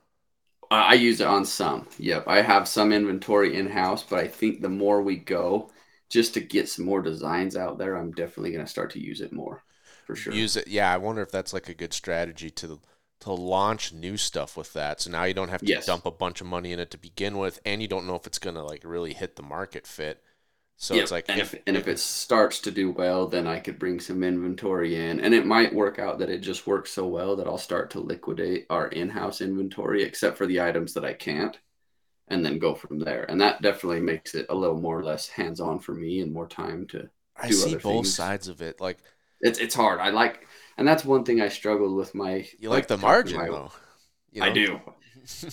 I use it on some. Yep, I have some inventory in-house, but I think the more we go, just to get some more designs out there, I'm definitely gonna start to use it more, for sure. Use it. Yeah. I wonder if that's like a good strategy to, to launch new stuff with that. So now you don't have to Yes. dump a bunch of money in it to begin with, and you don't know if it's going to like really hit the market fit. So Yep, it's like, and if, and if it starts to do well, then I could bring some inventory in, and it might work out that it just works so well that I'll start to liquidate our in-house inventory, except for the items that I can't, and then go from there. And that definitely makes it a little more or less hands-on for me and more time to. I do see other both things. sides of it. Like It's it's hard. I like, and that's one thing I struggled with my. you like, the margin my- though. You I do.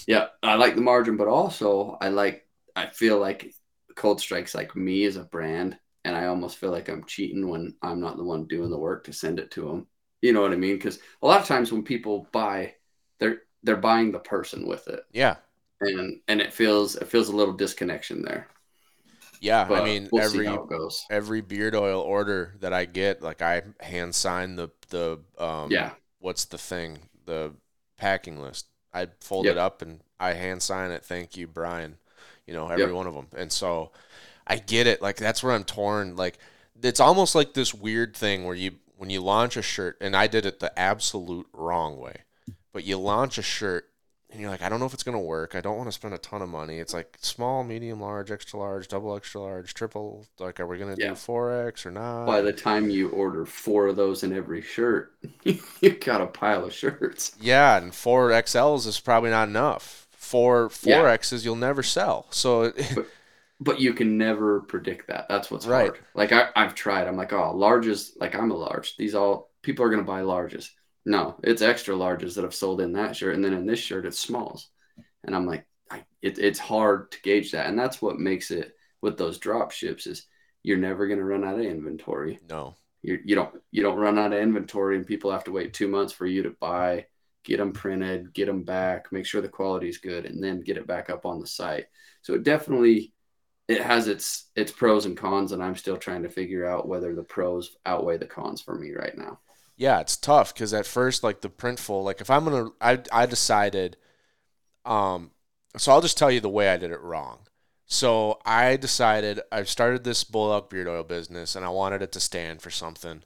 yeah, I like the margin, but also I like. I feel like ColdStrike's like me as a brand, and I almost feel like I'm cheating when I'm not the one doing the work to send it to them. You know what I mean? Because a lot of times when people buy, they're they're buying the person with it, Yeah. and and it feels it feels a little disconnection there. Yeah. But I mean we'll every how it goes. every beard oil order that I get, like I hand sign the the um Yeah, what's the thing? The packing list. I fold Yep. it up and I hand sign it. Thank you, Brian. You know, every Yep. one of them. And so I get it. Like that's where I'm torn. Like it's almost like this weird thing where you when you launch a shirt, and I did it the absolute wrong way. But you launch a shirt and you're like, I don't know if it's gonna work. I don't want to spend a ton of money. It's like small, medium, large, extra large, double extra large, triple. Like, are we gonna Yeah. do four X or not? by the time you order four of those in every shirt, you got a pile of shirts. Yeah, and four XLs is probably not enough. Four four Yeah. X's you'll never sell. So But you can never predict that. That's what's Right. hard. Like I, I've tried. I'm like, oh, larges. Like I'm a large. These all people are gonna buy larges. No, it's extra larges that have sold in that shirt, and then in this shirt it's smalls. And I'm like, I, it, it's hard to gauge that, and that's what makes it with those drop ships is you're never gonna run out of inventory. no. You you don't you don't run out of inventory, and people have to wait two months for you to buy, get them printed, get them back, make sure the quality is good, and then get it back up on the site. So it definitely it has its its pros and cons, and I'm still trying to figure out whether the pros outweigh the cons for me right now. Yeah, it's tough because at first, like the Printful, like if I'm gonna, I I decided, um, so I'll just tell you the way I did it wrong. So I decided I started this bull elk beard oil business, and I wanted it to stand for something,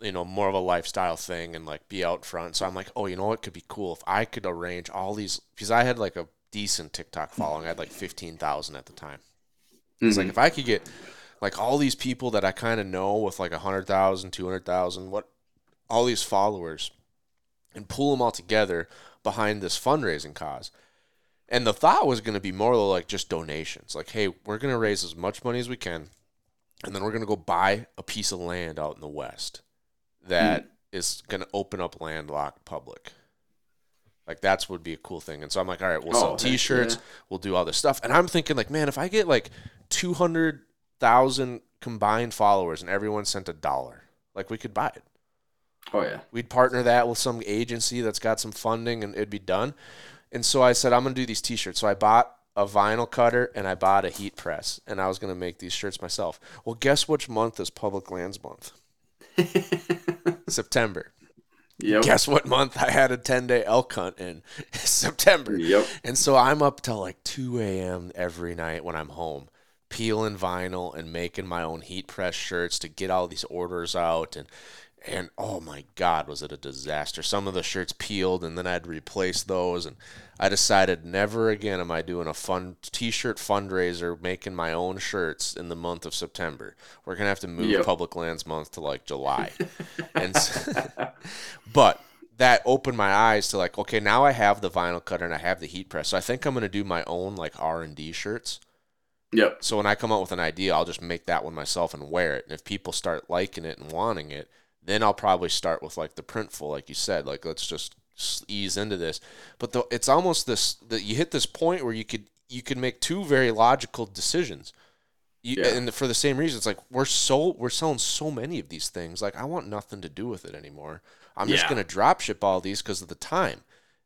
you know, more of a lifestyle thing and like be out front. So I'm like, oh, you know what could be cool if I could arrange all these because I had like a decent TikTok following. I had like fifteen thousand at the time. It's like Mhm. if I could get like all these people that I kind of know with like a hundred thousand, two hundred thousand, what all these followers, and pull them all together behind this fundraising cause. And the thought was going to be more like just donations. Like, hey, we're going to raise as much money as we can, and then we're going to go buy a piece of land out in the west that is going to open up landlocked public. Like that's would be a cool thing. And so I'm like, all right, we'll Oh, sell heck T-shirts, yeah. we'll do all this stuff. And I'm thinking like, man, if I get like two hundred thousand combined followers and everyone sent a dollar, like we could buy it. Oh yeah, We'd partner that with some agency that's got some funding and it'd be done. And so I said, I'm going to do these t shirts. So I bought a vinyl cutter and I bought a heat press and I was going to make these shirts myself. Well, guess which month is Public Lands Month? September. Yep. Guess what month I had a 10 day elk hunt in? September. Yep. And so I'm up till like 2 a.m. every night when I'm home, peeling vinyl and making my own heat press shirts to get all these orders out. And, and oh my God, was it a disaster? Some of the shirts peeled and then i'd replace those. And I decided never again am I doing a fun t shirt fundraiser making my own shirts in the month of September. We're going to have to move Yep. Public Lands Month to like July. and but that opened my eyes to like okay now i have the vinyl cutter and i have the heat press so i think i'm going to do my own like r&d shirts Yep. so when i come up with an idea i'll just make that one myself and wear it and if people start liking it and wanting it then i'll probably start with like the Printful like you said like let's just ease into this but the, it's almost this that you hit this point where you could you could make two very logical decisions you, Yeah. and for the same reason it's like we're so we're selling so many of these things like i want nothing to do with it anymore i'm just Yeah. going to drop ship all these because of the time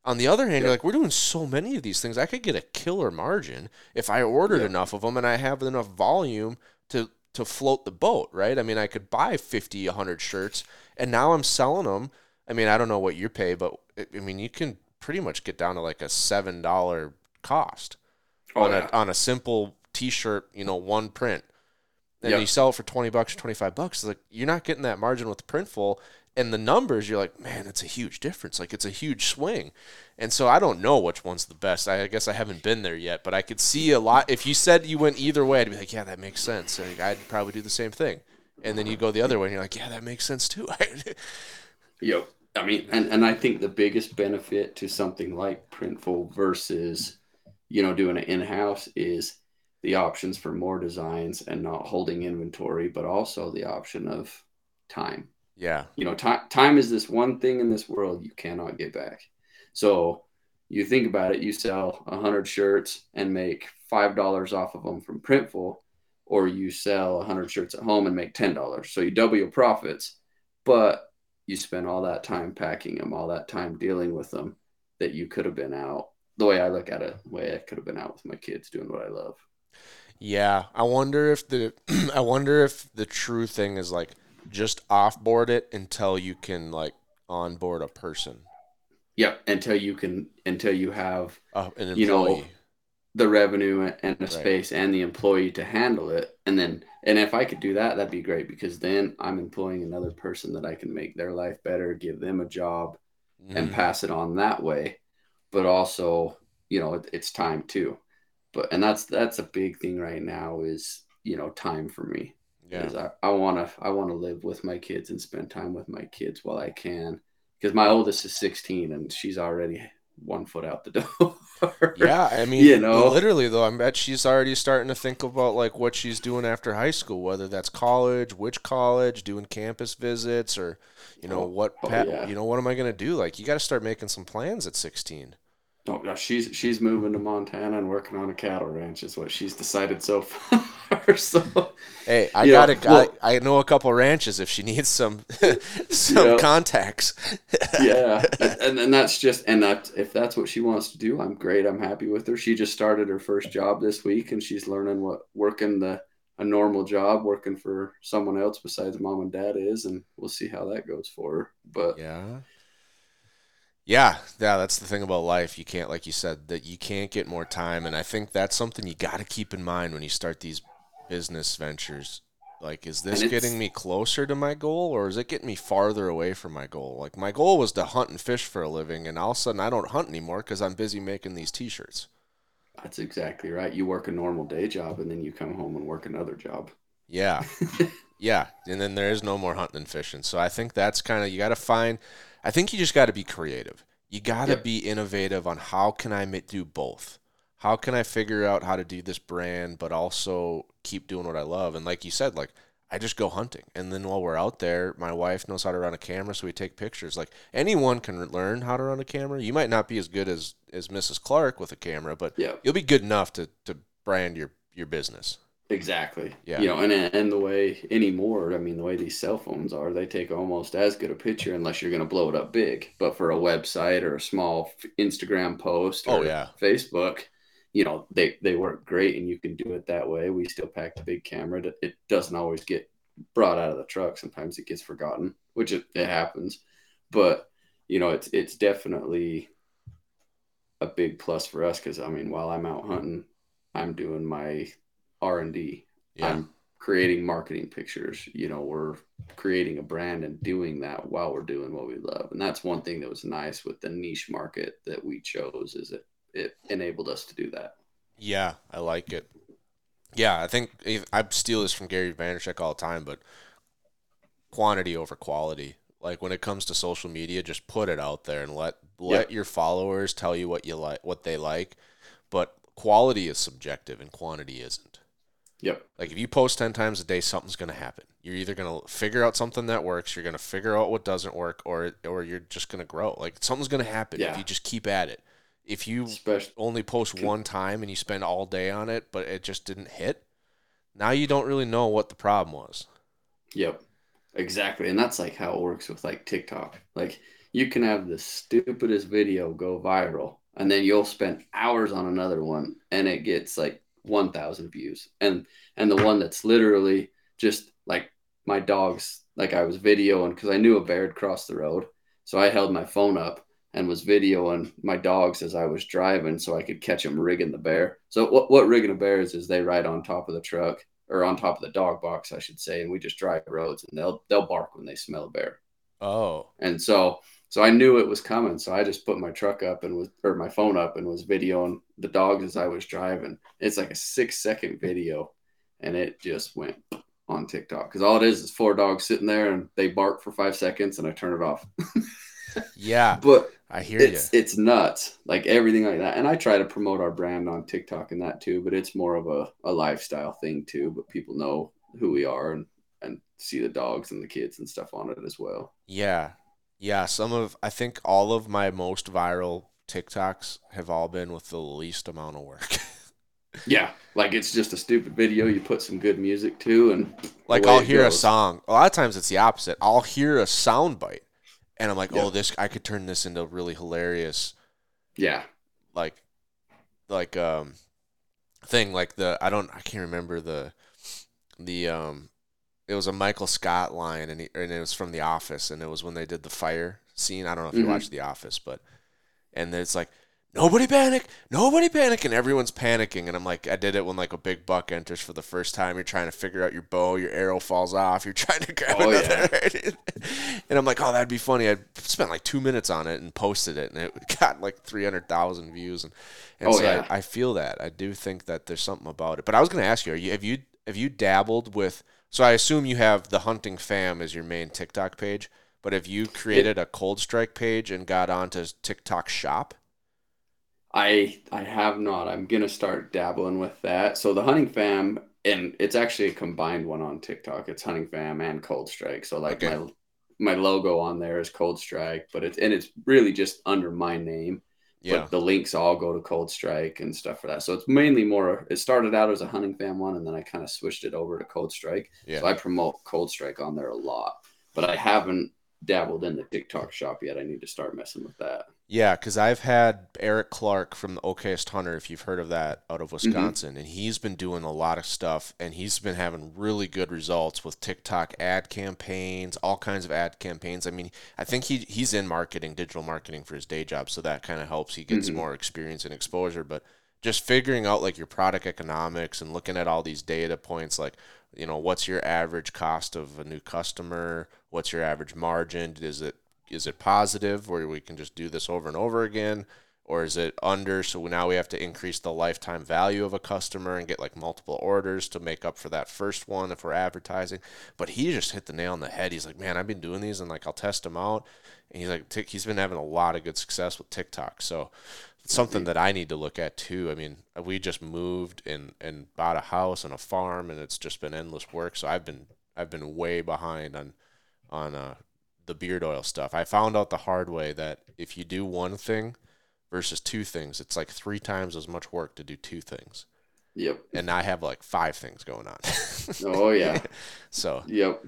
on the other hand you're like we're doing so many of these things i could get a killer margin if i ordered Yeah. enough of them and i have enough volume to to float the boat right i mean i could buy 50 100 shirts and now i'm selling them i mean i don't know what you pay but i I mean you can pretty much get down to like a seven dollar cost Oh, on yeah. a on a simple T-shirt, you know, one print, and Yep. you sell it for twenty bucks or twenty five bucks. Like you're not getting that margin with the Printful, and the numbers. You're like, man, it's a huge difference. Like it's a huge swing, and so I don't know which one's the best. I, I guess I haven't been there yet, but I could see a lot. If you said you went either way, I'd be like, yeah, that makes sense. Like, I'd probably do the same thing. And then you go the other way, and you're like, yeah, that makes sense too. Yep. I mean, and, and I think the biggest benefit to something like Printful versus, you know, doing it in house is the options for more designs and not holding inventory, but also the option of time. Yeah, You know, time time is this one thing in this world you cannot get back. So you think about it, you sell a hundred shirts and make five dollars off of them from Printful, or you sell a hundred shirts at home and make ten dollars. So you double your profits, but you spend all that time packing them, all that time dealing with them that you could have been out. The way I look at it, the way I could have been out with my kids doing what I love. Yeah, I wonder if the I wonder if the true thing is like just offboard it until you can like onboard a person, Yep. Until you can, until you have uh, an. You know, the revenue and the Right. space and the employee to handle it and then and if i could do that that'd be great because then i'm employing another person that i can make their life better give them a job and Mhm. pass it on that way but also you know it, it's time too but and that's that's a big thing right now is you know time for me yeah, I, to I want to live with my kids and spend time with my kids while I can because my oldest is 16 and she's already one foot out the door. yeah. I mean, You know? literally though, I bet she's already starting to think about like what she's doing after high school, whether that's college, which college, doing campus visits, or you know Oh, what, oh, yeah. you know what am I gonna do? Like, you got to start making some plans at sixteen. Oh, no, she's she's moving to Montana and working on a cattle ranch is what she's decided so far. so Hey, I got to well- I, I know a couple ranches if she needs some some Yeah. contacts. yeah, and and that's just and that if that's what she wants to do, I'm great. I'm happy with her. She just started her first job this week, and she's learning what working the a normal job, working for someone else besides mom and dad is, and we'll see how that goes for her. But Yeah. Yeah, yeah, that's the thing about life. You can't, like you said, that you can't get more time, and I think that's something you got to keep in mind when you start these business ventures. Like, is this getting me closer to my goal, or is it getting me farther away from my goal? Like, my goal was to hunt and fish for a living, and all of a sudden, I don't hunt anymore because I'm busy making these T-shirts. that's exactly right. You work a normal day job, and then you come home and work another job. Yeah. yeah. And then there is no more hunting and fishing. So I think that's kind of, you got to find, I think you just got to be creative. You got to Yep. be innovative on how can I do both? How can I figure out how to do this brand, but also keep doing what I love? And like you said, like, I just go hunting. And then while we're out there, my wife knows how to run a camera, so we take pictures. Like anyone can learn how to run a camera. You might not be as good as, as Mrs. Clark with a camera, but Yeah, you'll be good enough to, to brand your, your business. Exactly. Yeah. You know, and and the way anymore, I mean, the way these cell phones are, they take almost as good a picture unless you're going to blow it up big. But for a website or a small Instagram post oh, or Oh, yeah. Facebook, you know, they they work great, and you can do it that way. We still pack the big camera. It- It doesn't always get brought out of the truck. Sometimes it gets forgotten, which it, it happens. But you know, it's it's definitely a big plus for us because I mean, while I'm out hunting, I'm doing my R and D. Yeah. I'm creating marketing pictures. You know, we're creating a brand and doing that while we're doing what we love. And that's one thing that was nice with the niche market that we chose is it it enabled us to do that. Yeah, I like it. Yeah, I think if- I steal this from Gary Vaynerchuk all the time, but quantity over quality. Like when it comes to social media, just put it out there and let let your followers tell you what you like, what they like. But quality is subjective and quantity isn't. Yep. Like if you post 10 times a day, something's going to happen. You're either going to figure out something that works, you're going to figure out what doesn't work or or you're just going to grow. Like something's going to happen Yeah. if you just keep at it. If you Especially only post one time and you spend all day on it, but it just didn't hit, now you don't really know what the problem was. Yep. Exactly. And that's like how it works with like TikTok. Like you can have the stupidest video go viral and then you'll spend hours on another one and it gets like 1000 views. And and the one that's literally just like my dogs like I was videoing cuz I knew a bear had crossed the road. So I held my phone up and was videoing my dogs as I was driving so I could catch them rigging the bear. So what what rigging a bear is is they ride on top of the truck or on top of the dog box, I should say, and we just drive roads and they'll they'll bark when they smell a bear. Oh, And so so I knew it was coming. So I just put my truck up and was or my phone up and was videoing the dogs as I was driving. It's like a six second video and it just went on TikTok. Because all it is is four dogs sitting there and they bark for five seconds and I turn it off. yeah, But I hear you. it's it's nuts like everything like that and i try to promote our brand on tiktok and that too but it's more of a, a lifestyle thing too but people know who we are and and see the dogs and the kids and stuff on it as well Yeah. Yeah, some of I think all of my most viral TikToks have all been with the least amount of work. yeah like it's just a stupid video you put some good music to and like I'll hear a song. A lot of times it's the opposite. I'll hear a sound bite and I'm like. "Oh, this I could turn this into a really hilarious yeah like like um thing like the I don't I can't remember the the um it was a Michael Scott line and he, and it was from The Office and it was when they did the fire scene. I don't know if you Mhm. watched The Office, but and it's like nobody panic, nobody panic, and everyone's panicking. And I'm like, I did it when like a big buck enters for the first time. You're trying to figure out your bow, your arrow falls off. You're trying to grab Oh, another, and I'm like, oh, that'd be funny. I spent like two minutes on it and posted it, and it got like three hundred thousand views. And and Oh, so yeah. I, I feel that. I do think that there's something about it. But I was gonna ask you, are you have you have you dabbled with? So I assume you have the hunting fam as your main TikTok page. But have you created a ColdStrike page and got onto TikTok shop? I I have not. I'm gonna start dabbling with that. So the hunting fam, and it's actually a combined one on TikTok. It's hunting fam and ColdStrike. So like Okay. my my logo on there is ColdStrike, but it's and it's really just under my name. Yeah. But the links all go to ColdStrike and stuff for that. So it's mainly more. It started out as a hunting fam one, and then I kind of switched it over to ColdStrike. Yeah. So I promote ColdStrike on there a lot, but I haven't dabbled in the TikTok shop yet. I need to start messing with that. Yeah, because I've had Eric Clark from the Okayest Hunter, if you've heard of that, out of Wisconsin, and he's been doing a lot of stuff, and he's been having really good results with TikTok ad campaigns, all kinds of ad campaigns. I mean, I think he he's in marketing, digital marketing for his day job, so that kind of helps. He gets Mhm. more experience and exposure, but just figuring out like your product economics and looking at all these data points, like you know, what's your average cost of a new customer? What's your average margin? Is it is it positive where we can just do this over and over again? Or is it under so now we have to increase the lifetime value of a customer and get like multiple orders to make up for that first one if we're advertising? But he just hit the nail on the head. He's like man i've been doing these and like i'll test them out. And he's like he's been having a lot of good success with tiktok. So something that i need to look at too. I mean we just moved and and bought a house and a farm and it's just been endless work. So i've been i've been way behind on on uh, the beard oil stuff. I found out the hard way that if you do one thing versus two things, it's like three times as much work to do two things. Yep. And I have like five things going on. Oh yeah. so Yep.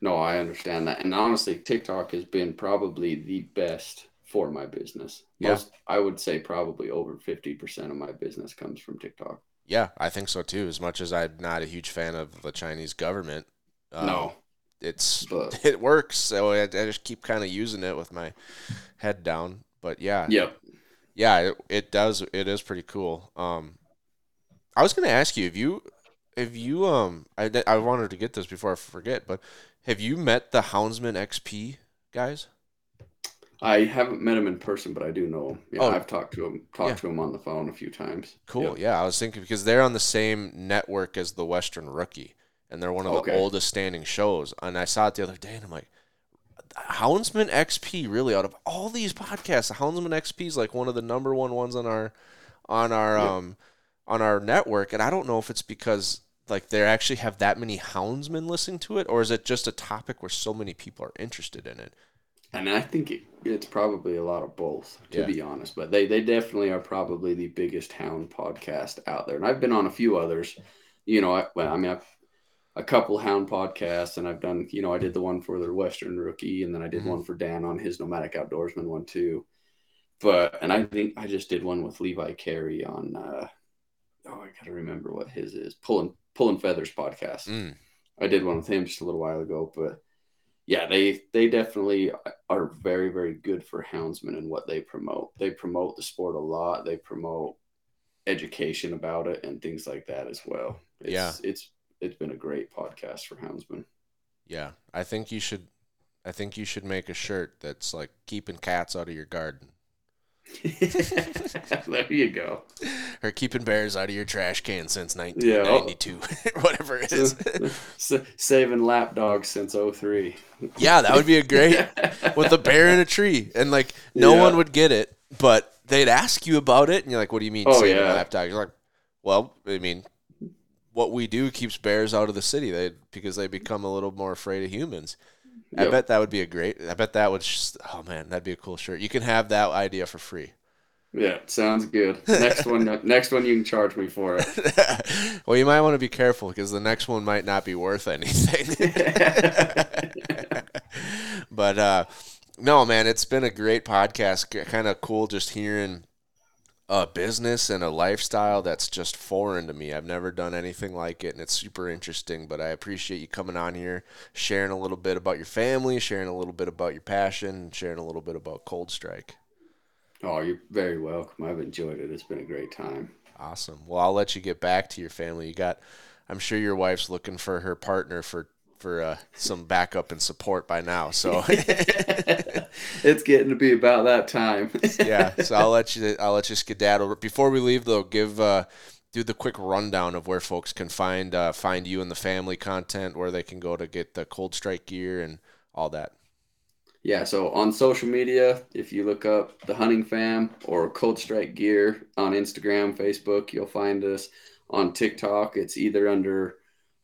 No, I understand that. And honestly, TikTok has been probably the best for my business. Yeah. I would say probably over 50% of my business comes from TikTok. yeah, I think so too. As much as I'm not a huge fan of the Chinese government, Um, no, it's but it works. So I, I just keep kind of using it with my head down. But yeah, yep. yeah, it, it does. It is pretty cool. Um, I was gonna ask you if you, if you, um, I, I wanted to get this before I forget, but have you met the Houndsmen XP guys? I haven't met him in person, but I do know him. Yeah, Oh. I've talked to him, talked Yeah. to him on the phone a few times. Cool. Yep. Yeah, I was thinking because they're on the same network as the Western Rookie, and they're one of the oldest standing shows. And I saw it the other day, and I'm like, Houndsmen XP. Really, out of all these podcasts, Houndsmen XP is like one of the number one ones on our on our Yep. um on our network. And I don't know if it's because like they actually have that many houndsmen listening to it, or is it just a topic where so many people are interested in it? And I think it, it's probably a lot of both, to Yeah. be honest. But they, they definitely are probably the biggest hound podcast out there. And I've been on a few others. You know, I, well, I mean, I've a couple hound podcasts, and I've done. You know, I did the one for the Western Rookie, and then I did Mhm. one for Dan on his Nomadic Outdoorsman one too. But and I think I just did one with Levi Carey on. Uh, oh, I gotta remember what his is. Pulling Pulling Feathers podcast. Mm. I did one with him just a little while ago, but yeah, they they definitely are very very good for houndsmen and what they promote. They promote the sport a lot. They promote education about it and things like that as well. It's, Yeah. it's it's been a great podcast for houndsmen. Yeah, I think you should. I think you should make a shirt that's like keeping cats out of your garden. there you go. or keeping bears out of your trash can since Yeah. 1992 whatever it is S- saving lap dogs since 03. yeah that would be a great with a bear in a tree and like no Yeah. one would get it but they'd ask you about it and you're like what do you mean Oh, saving yeah. lap dog you're like well i mean what we do keeps bears out of the city they because they become a little more afraid of humans i bet that would be a great i bet that would just oh man that'd be a cool shirt you can have that idea for free Yeah, sounds good. Next one next one you can charge me for it. well, you might want to be careful because the next one might not be worth anything. but uh, no, man, it's been a great podcast. Kind of cool just hearing a business and a lifestyle that's just foreign to me. I've never done anything like it, and it's super interesting. But I appreciate you coming on here, sharing a little bit about your family, sharing a little bit about your passion, sharing a little bit about ColdStrike. Oh, you're very welcome. I've enjoyed it. It's been a great time. Awesome. Well, I'll let you get back to your family. You got, I'm sure your wife's looking for her partner for for uh, some backup and support by now. So it's getting to be about that time. yeah. So I'll let you I'll let you skedaddle. Before we leave though, give uh, do the quick rundown of where folks can find uh, find you and the family content, where they can go to get the ColdStrike gear and all that. Yeah, so on social media, if you look up the Hunting Fam or ColdStrike Gear on Instagram, Facebook, you'll find us. On TikTok, it's either under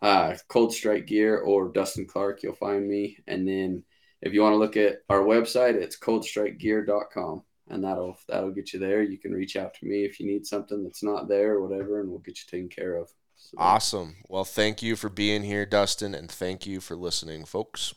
uh, ColdStrike Gear or Dustin Clark, you'll find me. And then if you want to look at our website, it's coldstrikegear.com. And that'll that'll get you there. You can reach out to me if you need something that's not there or whatever, and we'll get you taken care of. So, Awesome. Well, thank you for being here, Dustin, and thank you for listening, folks.